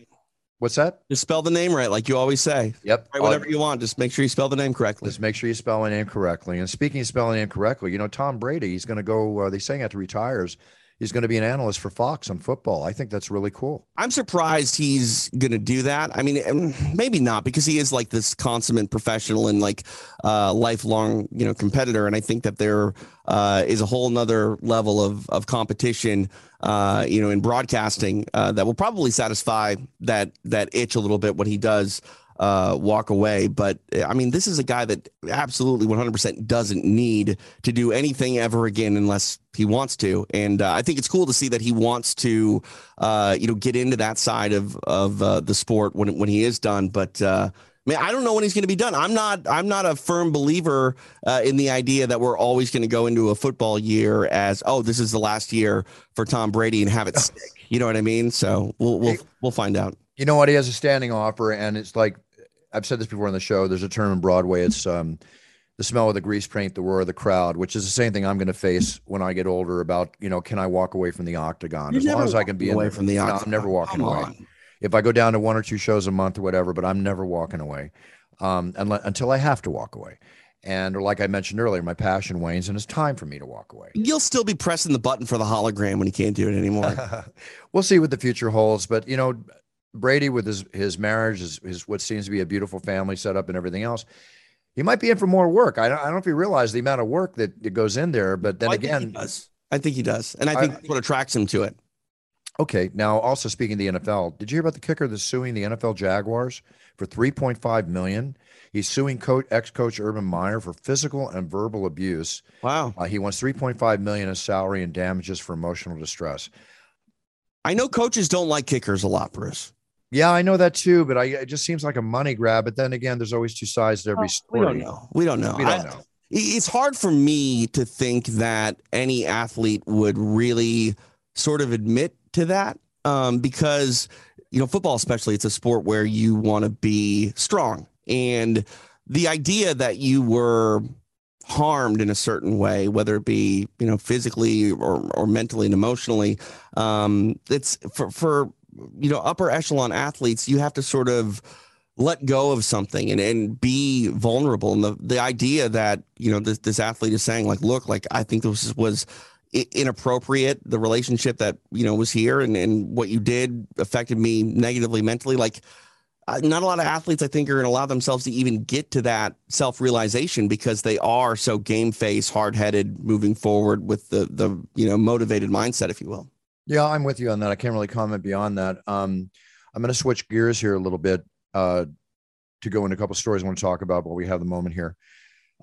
What's that? Just spell the name right, like you always say. Yep. Write All- whatever you want. Just make sure you spell the name correctly. Just make sure you spell my name correctly. And speaking of spelling name correctly, you know, Tom Brady, he's going to go, uh, they saying after he retires, he's going to be an analyst for Fox on football. I think that's really cool. I'm surprised he's going to do that. I mean, um, maybe not because he is like this consummate professional and like uh, lifelong, you know, competitor. And I think that there uh, is a whole nother level of of competition, uh, you know, in broadcasting uh, that will probably satisfy that that itch a little bit when he does uh, walk away. But I mean, this is a guy that absolutely 100% doesn't need to do anything ever again unless he wants to. And uh, I think it's cool to see that he wants to, uh, you know, get into that side of of uh, the sport when when he is done. But uh, man, I don't know when he's going to be done. I'm not. I'm not a firm believer uh, in the idea that we're always going to go into a football year as, oh, this is the last year for Tom Brady and have it stick. You know what I mean? So we'll we'll we'll find out. You know what? He has a standing offer, and it's like I've said this before on the show. There's a term in Broadway. It's um, the smell of the grease paint, the roar of the crowd, which is the same thing I'm going to face when I get older. About you know, can I walk away from the octagon You're as long as I can be away there. from the No, octagon. I'm never walking Come away. on. If I go down to one or two shows a month or whatever, but I'm never walking away, um, unless, until I have to walk away. And or like I mentioned earlier, my passion wanes, and it's time for me to walk away. You'll still be pressing the button for the hologram when you can't do it anymore. we'll see what the future holds. But you know, Brady with his his marriage, his, his what seems to be a beautiful family setup and everything else, he might be in for more work. I don't, I don't know if he realized the amount of work that, that goes in there. But then I think he again, does. I think he does, and I I- think that's what attracts him to it. okay. Now, also speaking of the NFL, did you hear about the kicker that's suing the NFL Jaguars for 3.5 million? He's suing coach, ex-coach Urban Meyer for physical and verbal abuse. Wow. Uh, he wants 3.5 million in salary and damages for emotional distress. I know coaches don't like kickers a lot, Bruce. Yeah, I know that too, but I, it just seems like a money grab. But then again, there's always two sides to every We story. don't know. We don't know. We don't I- know. It's hard for me to think that any athlete would really sort of admit to that um, because, you know, football, especially, it's a sport where you want to be strong. And the idea that you were harmed in a certain way, whether it be, you know, physically or, or mentally and emotionally, um, it's for, for, you know, upper echelon athletes, you have to sort of let go of something and, and be vulnerable. And the, the idea that, you know, this, this athlete is saying like, look, like, I think this was inappropriate. The relationship that, you know, was here and, and what you did affected me negatively mentally. Like, uh, not a lot of athletes, I think, are going to allow themselves to even get to that self realization because they are so game face, hard headed, moving forward with the the you know motivated mindset, if you will. Yeah, I'm with you on that. I can't really comment beyond that. Um, I'm going to switch gears here a little bit uh, to go into a couple stories I want to talk about while we have the moment here.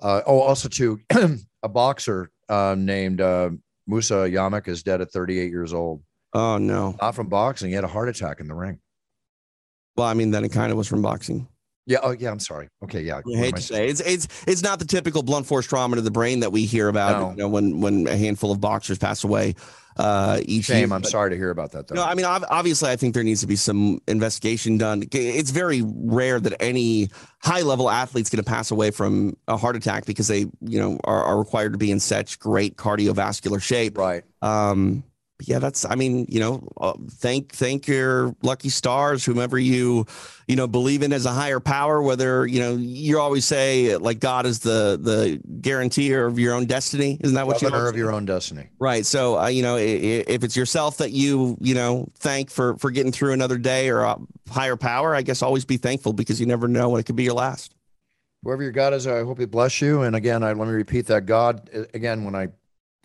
Uh, oh, also to a boxer uh, named uh, Musa Yamak is dead at 38 years old. Oh no! Not from boxing. He had a heart attack in the ring. Well, I mean, then it kind of was from boxing. Yeah. Oh, yeah. I'm sorry. Okay. Yeah. I hate to say it's it's it's not the typical blunt force trauma to the brain that we hear about. No. You know, when when a handful of boxers pass away uh, each Shame. year. I'm But- sorry to hear about that, though. No, I mean, obviously, I think there needs to be some investigation done. It's very rare that any high level athlete's going to pass away from a heart attack because they, you know, are, are required to be in such great cardiovascular shape. right. Um, yeah, that's. I mean, you know, uh, thank thank your lucky stars, whomever you, you know, believe in as a higher power. Whether you know, you always say like God is the the guarantor of your own destiny. Isn't that what Governor you of your own destiny? Right. So, uh, you know, if it's yourself that you, you know, thank for for getting through another day or a higher power, I guess always be thankful because you never know when it could be your last. Whoever your God is, I hope He bless you. And again, I let me repeat that God again when I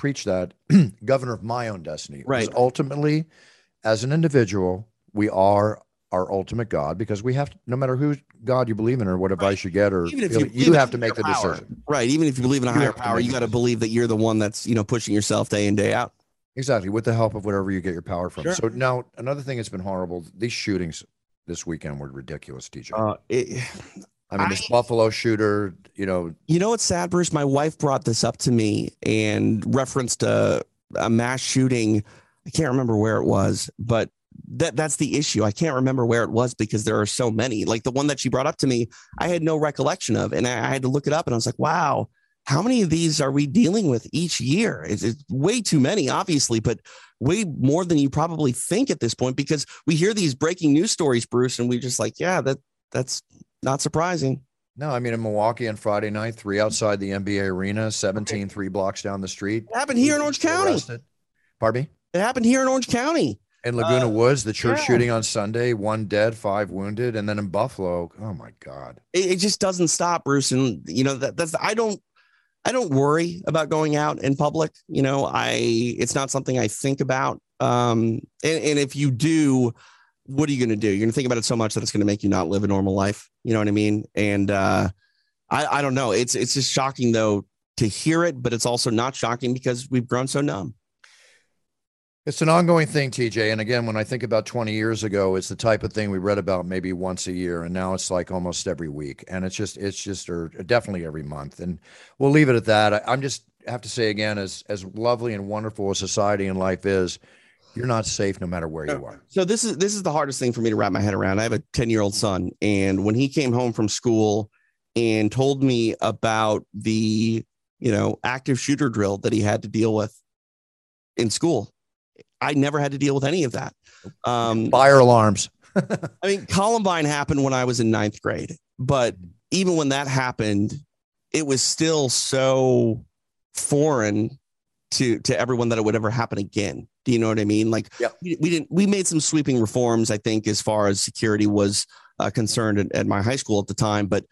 preach that governor of my own destiny. Right. Ultimately, as an individual, we are our ultimate God because we have to, no matter who God you believe in or what advice you get, or Even if you, you- have to make the power. decision. Right. Even if you believe in a You higher power, you got to believe that you're the one that's, you know, pushing yourself day in, day out. Exactly, with the help of whatever you get your power from. Sure. So now another thing that's been horrible: these shootings this weekend were ridiculous, TJ. Uh, it, I mean, this Buffalo shooter, you know, You know what's sad, Bruce? My wife brought this up to me and referenced a, a mass shooting. I can't remember where it was, but that that's the issue. I can't remember where it was because there are so many. Like the one that she brought up to me, I had no recollection of, and I, I had to look it up. And I was like, wow, how many of these are we dealing with each year? It's, it's way too many, obviously, but way more than you probably think at this point because we hear these breaking news stories, Bruce, and we just like, yeah, that that's not surprising. no, I mean in Milwaukee on Friday night, three outside the NBA arena, 17, three blocks down the street. It happened here in Orange County. Arrested. Pardon me? It happened here in Orange County. In Laguna Uh, Woods, the church yeah. shooting on Sunday, one dead, five wounded, and then in Buffalo, oh my God. It, it just doesn't stop, Bruce. And you know that that's I don't I don't worry about going out in public. You know, I it's not something I think about. Um, and, and if you do, what are you going to do? You're going to think about it so much that it's going to make you not live a normal life. You know what I mean? And uh, I I don't know. It's it's just shocking though to hear it, but it's also not shocking because we've grown so numb. It's an ongoing thing, TJ. And again, when I think about 20 years ago, it's the type of thing we read about maybe once a year. And now it's like almost every week. And it's just, it's just, or definitely every month. And we'll leave it at that. I, I'm just have to say again, as, as lovely and wonderful as society and life is, you're not safe no matter where you are. So this is this is the hardest thing for me to wrap my head around. I have a 10 year old son, and when he came home from school and told me about the you know active shooter drill that he had to deal with in school, I never had to deal with any of that. Um, Fire alarms. I mean, Columbine happened when I was in ninth grade, but even when that happened, it was still so foreign to to everyone that it would ever happen again. Do you know what I mean? Like, Yeah. we, we didn't. We made some sweeping reforms, I think, as far as security was uh, concerned at, at my high school at the time, but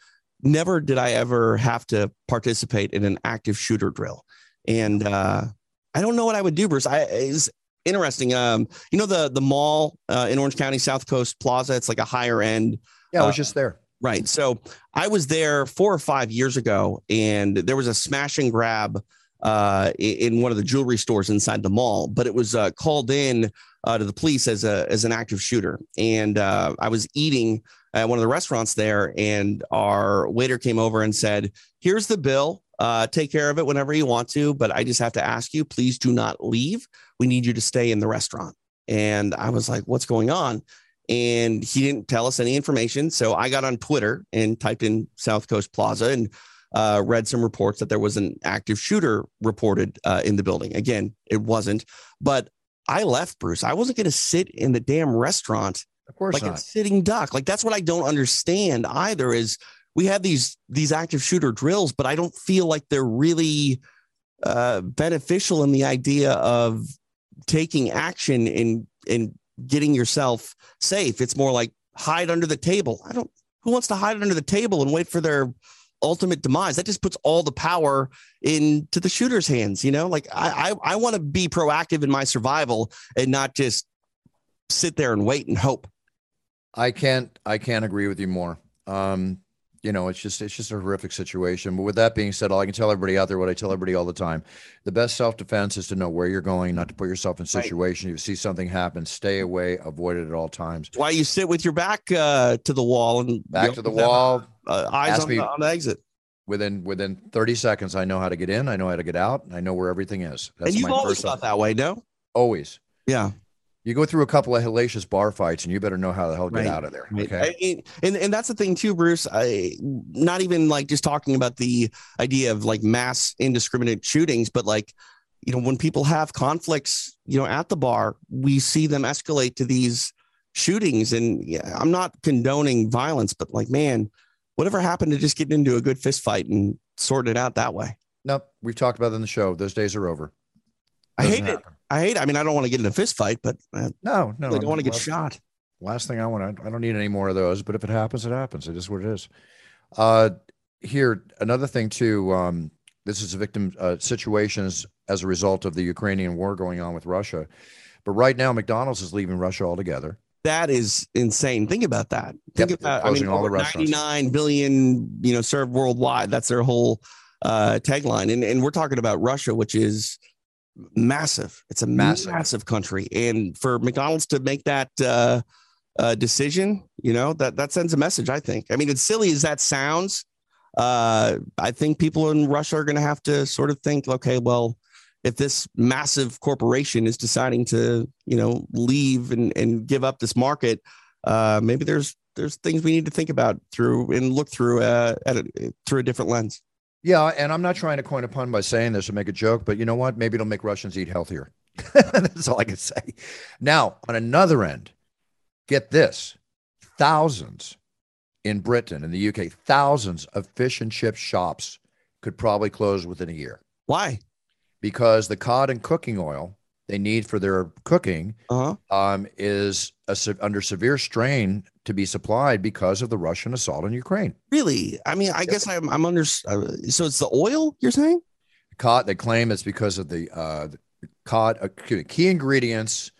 never did I ever have to participate in an active shooter drill. And uh, I don't know what I would do, Bruce. I is interesting. Um, you know the the mall uh, in Orange County, South Coast Plaza. It's like a higher end. Yeah, I was Uh, just there. Right. So I was there four or five years ago, and there was a smash and grab uh, in one of the jewelry stores inside the mall. But it was uh, called in uh, to the police as a as an active shooter, and uh, I was eating at one of the restaurants there, and our waiter came over and said, "Here's the bill. Uh, take care of it whenever you want to, but I just have to ask you, please do not leave. We need you to stay in the restaurant." And I was like, "What's going on?" and he didn't tell us any information. So I got on Twitter and typed in South Coast Plaza and uh, read some reports that there was an active shooter reported uh, in the building. Again, it wasn't, but I left, Bruce. I wasn't going to sit in the damn restaurant Of course like a sitting duck. Like that's what I don't understand either. Is we have these these active shooter drills, but I don't feel like they're really uh, beneficial in the idea of taking action and and getting yourself safe. It's more like hide under the table. I don't. Who wants to hide under the table and wait for their ultimate demise? That just puts all the power into the shooter's hands. You know, like I I, I want to be proactive in my survival and not just sit there and wait and hope. I can't I can't agree with you more. Um, you know, it's just it's just a horrific situation. But with that being said, all I can tell everybody out there what I tell everybody all the time. The best self-defense is to know where you're going, not to put yourself in Right. situations. If you see something happen, stay away, avoid it at all times. Why you sit with your back uh, to the wall and Back to the wall. uh, eyes on, me- the, on the exit. Within within 30 seconds, I know how to get in, I know how to get out, I know where everything is. That's and you've my always first thought that way, no? always. Yeah. You go through a couple of hellacious bar fights, and you better know how the hell to Right. get out of there. Okay. I- and and that's the thing too, Bruce. I not even like just talking about the idea of like mass indiscriminate shootings, but like you know, when people have conflicts, you know, at the bar, we see them escalate to these shootings. And yeah, I'm not condoning violence, but like, man, whatever happened to just getting into a good fist fight and sorting it out that way? Nope. We've talked about it in the show. Those days are over. I Doesn't hate it. I hate. I mean, I don't want to get in a fist fight, but I No, no. really don't want to get last, shot. Last thing I want, I, I don't need any more of those. But if it happens, it happens. It is what it is. Uh, here, another thing too. Um, this is a victim uh, situations as a result of the Ukrainian war going on with Russia. But right now, McDonald's is leaving Russia altogether. That is insane. Think about that. Think Yep, about. I mean, all the restaurants. 99 billion, you know, served worldwide. That's their whole uh, tagline, and and we're talking about Russia, which is massive. It's a Massive. massive, country, and for McDonald's to make that uh, uh, decision, you know, that that sends a message. I think. I mean, as silly as that sounds, uh, I think people in Russia are going to have to sort of think, okay, well, if this massive corporation is deciding to, you know, leave and, and give up this market, uh, maybe there's there's things we need to think about through and look through uh, at a, through a different lens. Yeah, and I'm not trying to coin a pun by saying this or make a joke, but you know what? Maybe it'll make Russians eat healthier. That's all I can say. Now, on another end, get this: thousands in Britain, in the UK, thousands of fish and chip shops could probably close within a year Why? because the cod and cooking oil they need for their cooking Uh huh. um, is a, under severe strain to be supplied because of the Russian assault on Ukraine. Really? I mean, I guess I'm I'm under. Uh, so it's the oil you're saying? cod they claim it's because of the uh the cod uh, key ingredients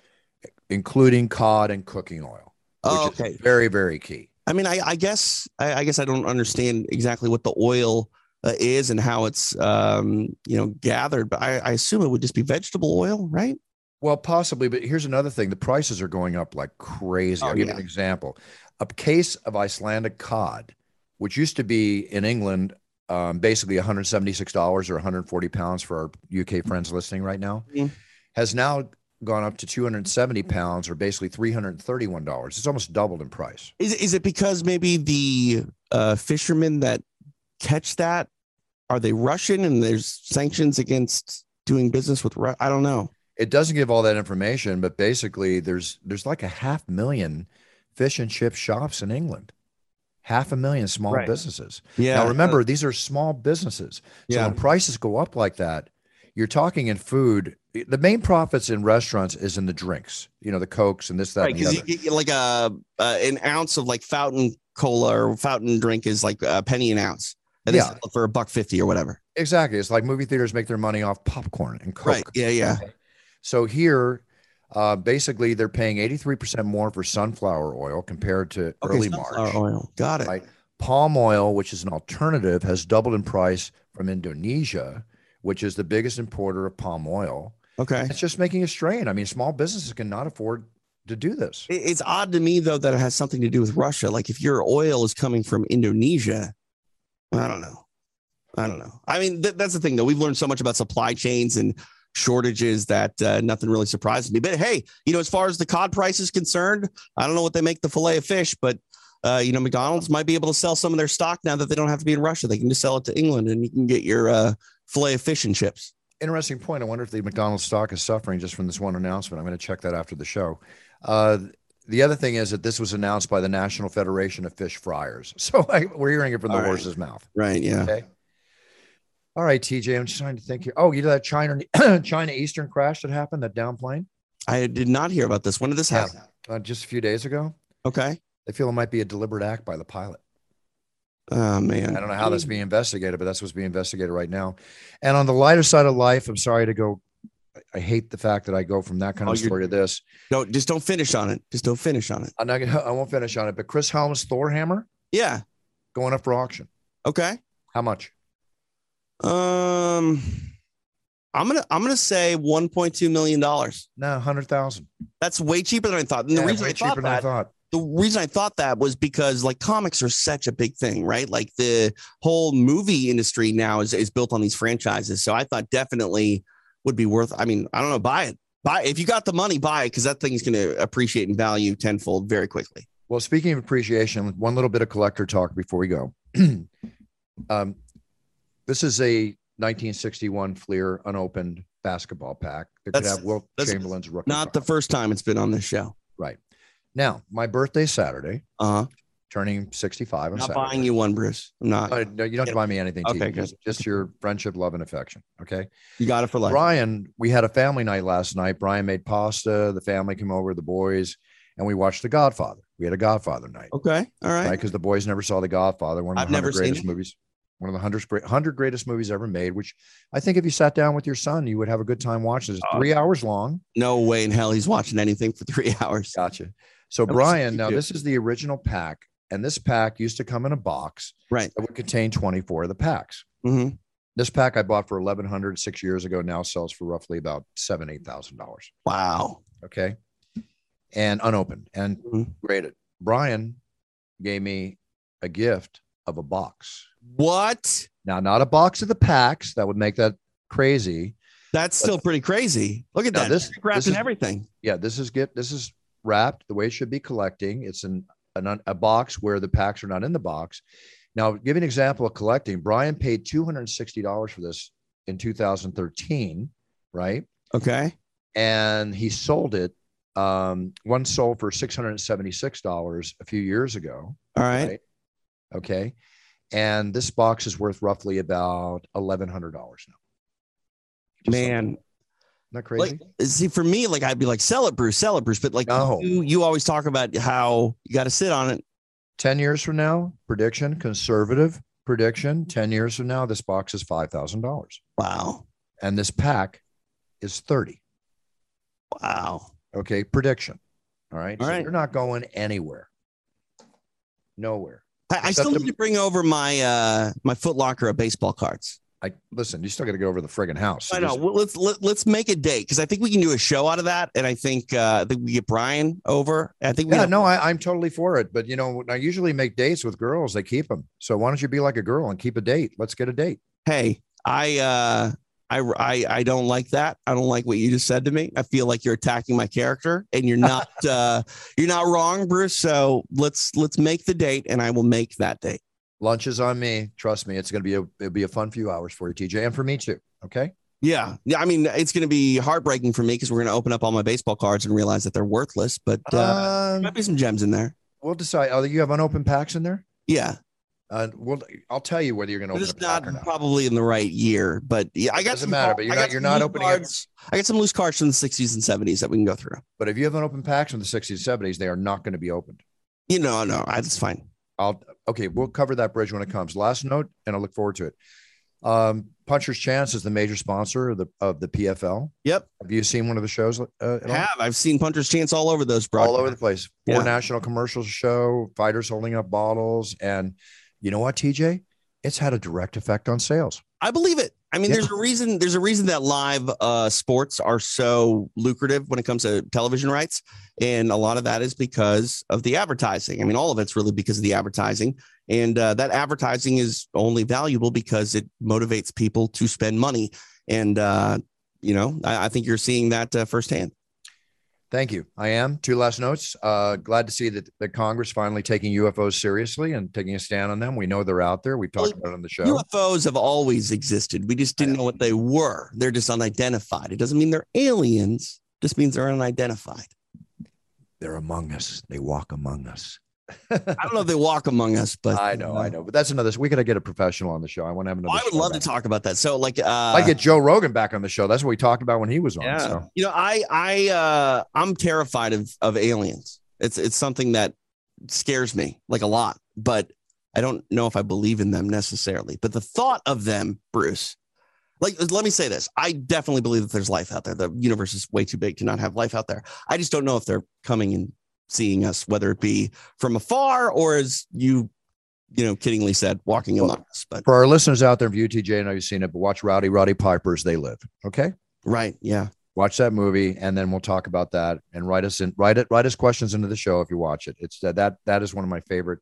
including cod and cooking oil which Oh, is okay. very very key I mean, I, I guess I, I guess I don't understand exactly what the oil uh, is and how it's um, you know gathered, but I, I assume it would just be vegetable oil, right? well possibly but here's another thing the prices are going up like crazy i'll Oh, give you yeah. an example a case of icelandic cod which used to be in england um, basically 176 dollars or 140 pounds for our uk friends listening right now Mhm. has now gone up to 270 pounds or basically 331 dollars it's almost doubled in price Is is it because maybe the uh, fishermen that catch that are they Russian and there's sanctions against doing business with Ru- I don't know. it doesn't give all that information, but basically there's there's like a half million fish and chip shops in England. Half a million small Right. businesses. Yeah. Now remember, these are small businesses. So Yeah. when prices go up like that, you're talking in food. The main profits in restaurants is in the drinks, you know, the cokes and this, that, right and the because other. you get like a uh, an ounce of like fountain cola or fountain drink is like a penny an ounce. And they Yeah. sell it for a buck fifty or whatever. Exactly. It's like movie theaters make their money off popcorn and coke. Right. Yeah. Yeah. So here, uh, basically, they're paying 83% more for sunflower oil compared to early March. oil. Got it. Right. Palm oil, which is an alternative, has doubled in price from Indonesia, which is the biggest importer of palm oil. Okay. It's just making a strain. I mean, small businesses cannot afford to do this. It's odd to me though that it has something to do with Russia. Like if your oil is coming from Indonesia, I don't know. I don't know. I mean, th- that's the thing though. We've learned so much about supply chains and shortages that uh, nothing really surprises me. But hey, you know, as far as the cod price is concerned, I don't know what they make the fillet of fish, but uh, you know, McDonald's might be able to sell some of their stock now that they don't have to be in Russia. They can just sell it to England, and you can get your uh, fillet of fish and chips. Interesting point. I wonder if the McDonald's stock is suffering just from this one announcement. I'm going to check that after the show. Uh, the other thing is that this was announced by the National Federation of Fish Fryers. So I, we're hearing it from the All right. horse's mouth. Right? Yeah. Okay. All right, TJ. I'm just trying to think here. Oh, you know that China China Eastern crash that happened, that downplane, I did not hear about this. When did this Yeah. happen? uh, just a few days ago. Okay. They feel it might be a deliberate act by the pilot. Oh man. I don't know how that's being investigated, but that's what's being investigated right now. And on the lighter side of life, I'm sorry to go. I- hate the fact that I go from that kind Oh, of story to this. Don't just don't finish on it. Just don't finish on it. I'm not gonna, I won't finish on it, but Chris Helms Thor hammer Yeah. going up for auction. Okay. How much? Um, I'm gonna I'm gonna say 1.2 million dollars. No, hundred thousand. That's way cheaper than I thought. And the reason I thought cheaper than I that, thought. the reason I thought that was because like comics are such a big thing, right? Like the whole movie industry now is is built on these franchises. So I thought definitely would be worth. I mean, I don't know, buy it. Buy if you got the money, buy it because that thing's gonna appreciate in value tenfold very quickly. Well, speaking of appreciation, one little bit of collector talk before we go. um, this is a 1961 Fleer unopened basketball pack that could have that's Chamberlain's rookie. Not the first time it's been on this show. Right. Now, my birthday Saturday, Uh huh. Turning 65 on Not Saturday. buying you one, Bruce. I'm not. Uh, no, you don't have to buy me anything. Okay, just, just your friendship, love, and affection. Okay. You got it for life. Brian, we had a family night last night. Brian made pasta. The family came over, the boys, and we watched The Godfather. We had a Godfather night, Okay. All right. right? Because the boys never saw The Godfather, one of the I've greatest movies, one of the 100, 100 greatest movies ever made, which I think if you sat down with your son, you would have a good time watching. It's Uh, three hours long. No way in hell he's watching anything for three hours. Gotcha. So, Brian, now this is the original pack, and this pack used to come in a box Right. that would contain 24 of the packs. hmm This pack I bought for 1100 six years ago now sells for roughly about seven, eight thousand dollars. Wow. Okay. And unopened and Mhm. graded. Brian gave me a gift of a box. What? Now, not a box of the packs. That would make that crazy. That's still pretty crazy. Look at that. this- wrapped this is- everything. Yeah, this is get this is wrapped the way it should be collecting. It's in an, a box where the packs are not in the box. Now, give an example of collecting. Brian paid $260 for this in 2013, right? Okay. and he sold it. Um, one sold for six hundred and seventy-six dollars a few years ago. All right. Okay, and this box is worth roughly about eleven hundred dollars now. Just Man, that crazy? like see for me, like I'd be like, sell it, Bruce, sell it, Bruce. But like No. you, you always talk about how you got to sit on it. Ten years from now, prediction, conservative prediction. Ten years from now, this box is five thousand dollars, Wow. and this pack is thirty. Wow. Okay, prediction. All right, All so right. you're not going anywhere. Nowhere. I, I still need to bring over my uh my Foot Locker of baseball cards. I listen. You still got to go over the friggin' house. I know. just- Well, let's let, let's make a date because I think we can do a show out of that, and I think uh, I think we get Brian over. I think we Yeah, have- no, I, I'm totally for it. But you know, I usually make dates with girls, they keep them. So why don't you be like a girl and keep a date? Let's get a date. Hey, I uh I, I I don't like that. I don't like what you just said to me. I feel like you're attacking my character, and you're not uh you're not wrong, Bruce. So let's let's make the date, and I will make that date. Lunch is on me. Trust me, it's gonna be a it'll be a fun few hours for you, TJ, and for me too. Okay. Yeah, yeah. I mean, it's going to be heartbreaking for me because we're going to open up all my baseball cards and realize that they're worthless. But uh, there Um, might be some gems in there. we'll decide. Oh, you have unopened packs in there. Yeah, Uh, well, I'll tell you whether you're gonna open it's not not. probably in the right year. But yeah, I got Doesn't some matter, car- but you're not- you're not opening it- cards. I got some loose cards from the 60s and 70s that we can go through. But if you have unopened packs from the 60s, and 70s, they are not going to be opened. You know, no, I- that's fine. I'll okay, we'll cover that bridge when it comes. Last note, and I look forward to it. Um, Puncher's Chance is the major sponsor of the of the PFL. Yep, Have you seen one of the shows? Uh, at all? have I've seen Puncher's Chance all over those bro. all over the place. Four Yeah. national commercials show, fighters holding up bottles, and you know what, TJ? It's had a direct effect on sales. I believe it. I mean, Yeah. there's a reason. There's a reason that live uh, sports are so lucrative when it comes to television rights, and a lot of that is because of the advertising. I mean, all of it's really because of the advertising, and uh, that advertising is only valuable because it motivates people to spend money. And uh, you know, I, I think you're seeing that uh, firsthand. Thank you. I am. Two last notes. Uh, glad to see that the Congress finally taking UFOs seriously and taking a stand on them. We know they're out there. We've talked Well, about it on the show. UFOs have always existed. We just didn't know what they were. They're just unidentified. It doesn't mean they're aliens. Just means they're unidentified. they're among us. They walk among us. I don't know if they walk among us, but I know, I know, but that's another. We got to get a professional on the show. I want to have another. I would show love to talk about that. So, like, uh, I get Joe Rogan back on the show. That's what we talked about when he was on. yeah, So you know, I, I, uh, I'm terrified of of aliens. It's it's something that scares me like a lot, but I don't know if I believe in them necessarily. But the thought of them, Bruce, like, let me say this: I definitely believe that there's life out there. The universe is way too big to not have life out there. I just don't know if they're coming and seeing us, whether it be from afar or as you, you know, kiddingly said, walking among us. But for our listeners out there, view TJ. I know you've seen it, but watch Rowdy Roddy Piper's They Live. Okay, right, yeah. watch that movie, and then we'll talk about that. And write us in, write it, write us questions into the show if you watch it. It's that that that is one of my favorite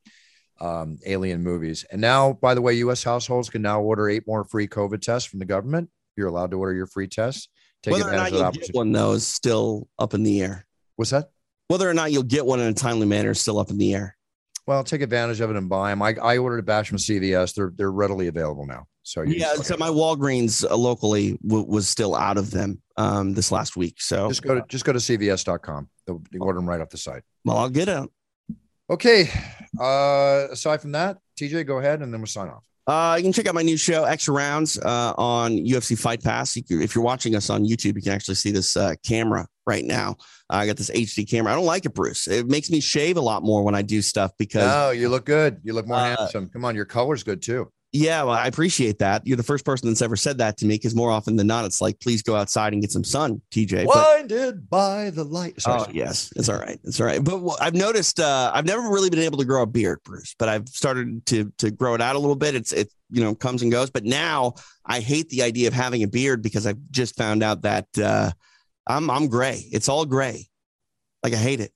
um, alien movies. And now, by the way, U.S. households can now order eight more free COVID tests from the government. You're allowed to order your free tests. Take Whether or not advantage of you'll get one though is still up in the air. What's that? Whether or not you'll get one in a timely manner is still up in the air. Well, take advantage of it and buy them. I, I ordered a batch from CVS. They're they're readily available now. So you Yeah, so my Walgreens uh, locally w- was still out of them um, this last week. So just go to just go to cvs.com. They'll you order them right off the site. well, I'll get out. Okay. Uh, aside from that, TJ, go ahead and then we'll sign off. Uh, you can check out my new show, Extra Rounds, uh, on UFC Fight Pass. You can, if you're watching us on YouTube, you can actually see this uh, camera right now. I got this HD camera. I don't like it, Bruce. It makes me shave a lot more when I do stuff because Oh, you look good. You look more Uh, handsome. Come on, your color's good too. Yeah, well, I appreciate that. You're the first person that's ever said that to me because more often than not, it's like, please go outside and get some sun, TJ. But, Blinded by the light. Sorry. oh, yes, it's all right. It's all right. But what I've noticed, uh, I've never really been able to grow a beard, Bruce, but I've started to to grow it out a little bit. It's it you know comes and goes. But now I hate the idea of having a beard because I've just found out that uh, I'm I'm gray. It's all gray. Like I hate it.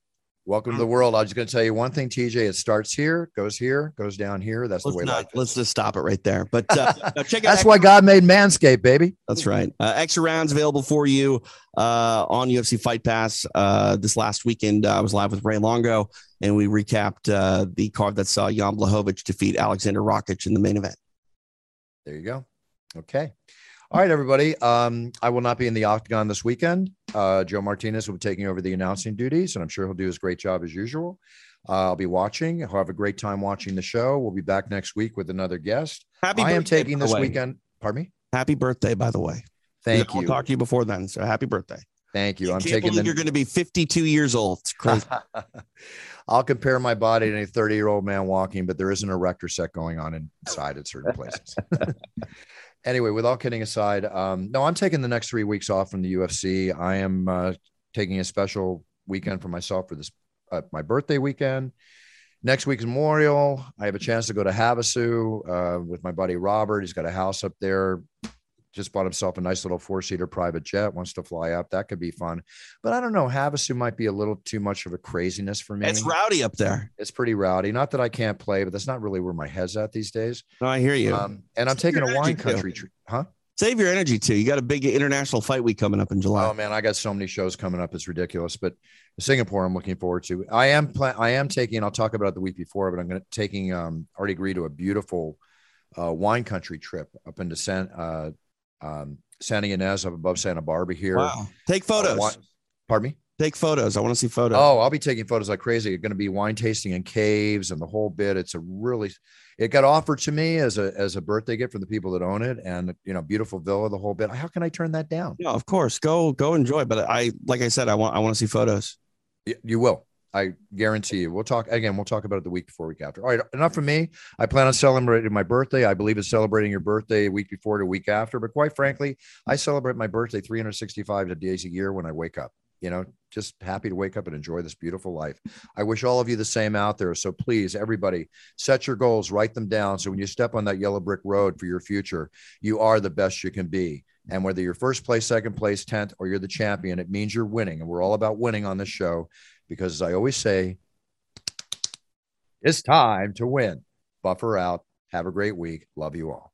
Welcome to the world. I'm just going to tell you one thing, TJ. It starts here, goes here, goes down here. That's the Let's way. not. Let's just stop it right there. But uh, check out. That's why God made Manscaped, baby. That's right. Uh, extra rounds available for you uh, on UFC Fight Pass. Uh, this last weekend, uh, I was live with Ray Longo, and we recapped uh, the card that saw Jan Blachowicz defeat Aleksandar Rakic in the main event. There you go. Okay. All right, everybody. Um, I will not be in the octagon this weekend. Uh, Joe Martinez will be taking over the announcing duties, and I'm sure he'll do his great job as usual. Uh, I'll be watching. I'll have a great time watching the show. We'll be back next week with another guest. Happy I am birthday, taking this weekend. Pardon me. Happy birthday, by the way. Thank I'll you. talk to you before then. So happy birthday. Thank you. I'm Can't taking the. you're going to be 52 years old. It's crazy. I'll compare my body to a 30 year old man walking, but there isn't a erector set going on inside at certain places. anyway, with all kidding aside, um, no, I'm taking the next three weeks off from the UFC. I am uh, taking a special weekend for myself for this uh, my birthday weekend. Next week's Memorial. I have a chance to go to Havasu uh, with my buddy Robert. He's got a house up there. Just bought himself a nice little four seater private jet. Wants to fly up. That could be fun. But I don't know. Havasu might be a little too much of a craziness for me. it's rowdy up there. It's pretty rowdy. Not that I can't play, but that's not really where my head's at these days. No, I hear you. Um, and I'm Save taking a wine country, trip. huh? Save your energy too. You got a big international fight week coming up in July. Oh man, I got so many shows coming up. It's ridiculous. But Singapore, I'm looking forward to. I am plan. I am taking. I'll talk about it the week before, but I'm going to taking. Um, already agreed to a beautiful uh, wine country trip up into San uh, um, Santa Ynez up above Santa Barbara here. wow. Take Uh, photos. wine- pardon me. Take photos. I want to see photos. Oh, I'll be taking photos like crazy. It's going to be wine tasting in caves and the whole bit. It's a really, it got offered to me as a as a birthday gift from the people that own it, and you know, beautiful villa, the whole bit. How can I turn that down? Yeah, of course. Go go enjoy. But I like I said, I want I want to see photos. You will. I guarantee you. We'll talk again. We'll talk about it the week before, week after. All right, enough for me. I plan on celebrating my birthday. I believe it's celebrating your birthday a week before to week after. But quite frankly, I celebrate my birthday 365 days a year when I wake up. You know, just happy to wake up and enjoy this beautiful life. I wish all of you the same out there. So please, everybody, set your goals, write them down. So when you step on that yellow brick road for your future, you are the best you can be. And whether you're first place, second place, 10th, or you're the champion, it means you're winning. And we're all about winning on this show because, as I always say, it's time to win. Buffer out. Have a great week. Love you all.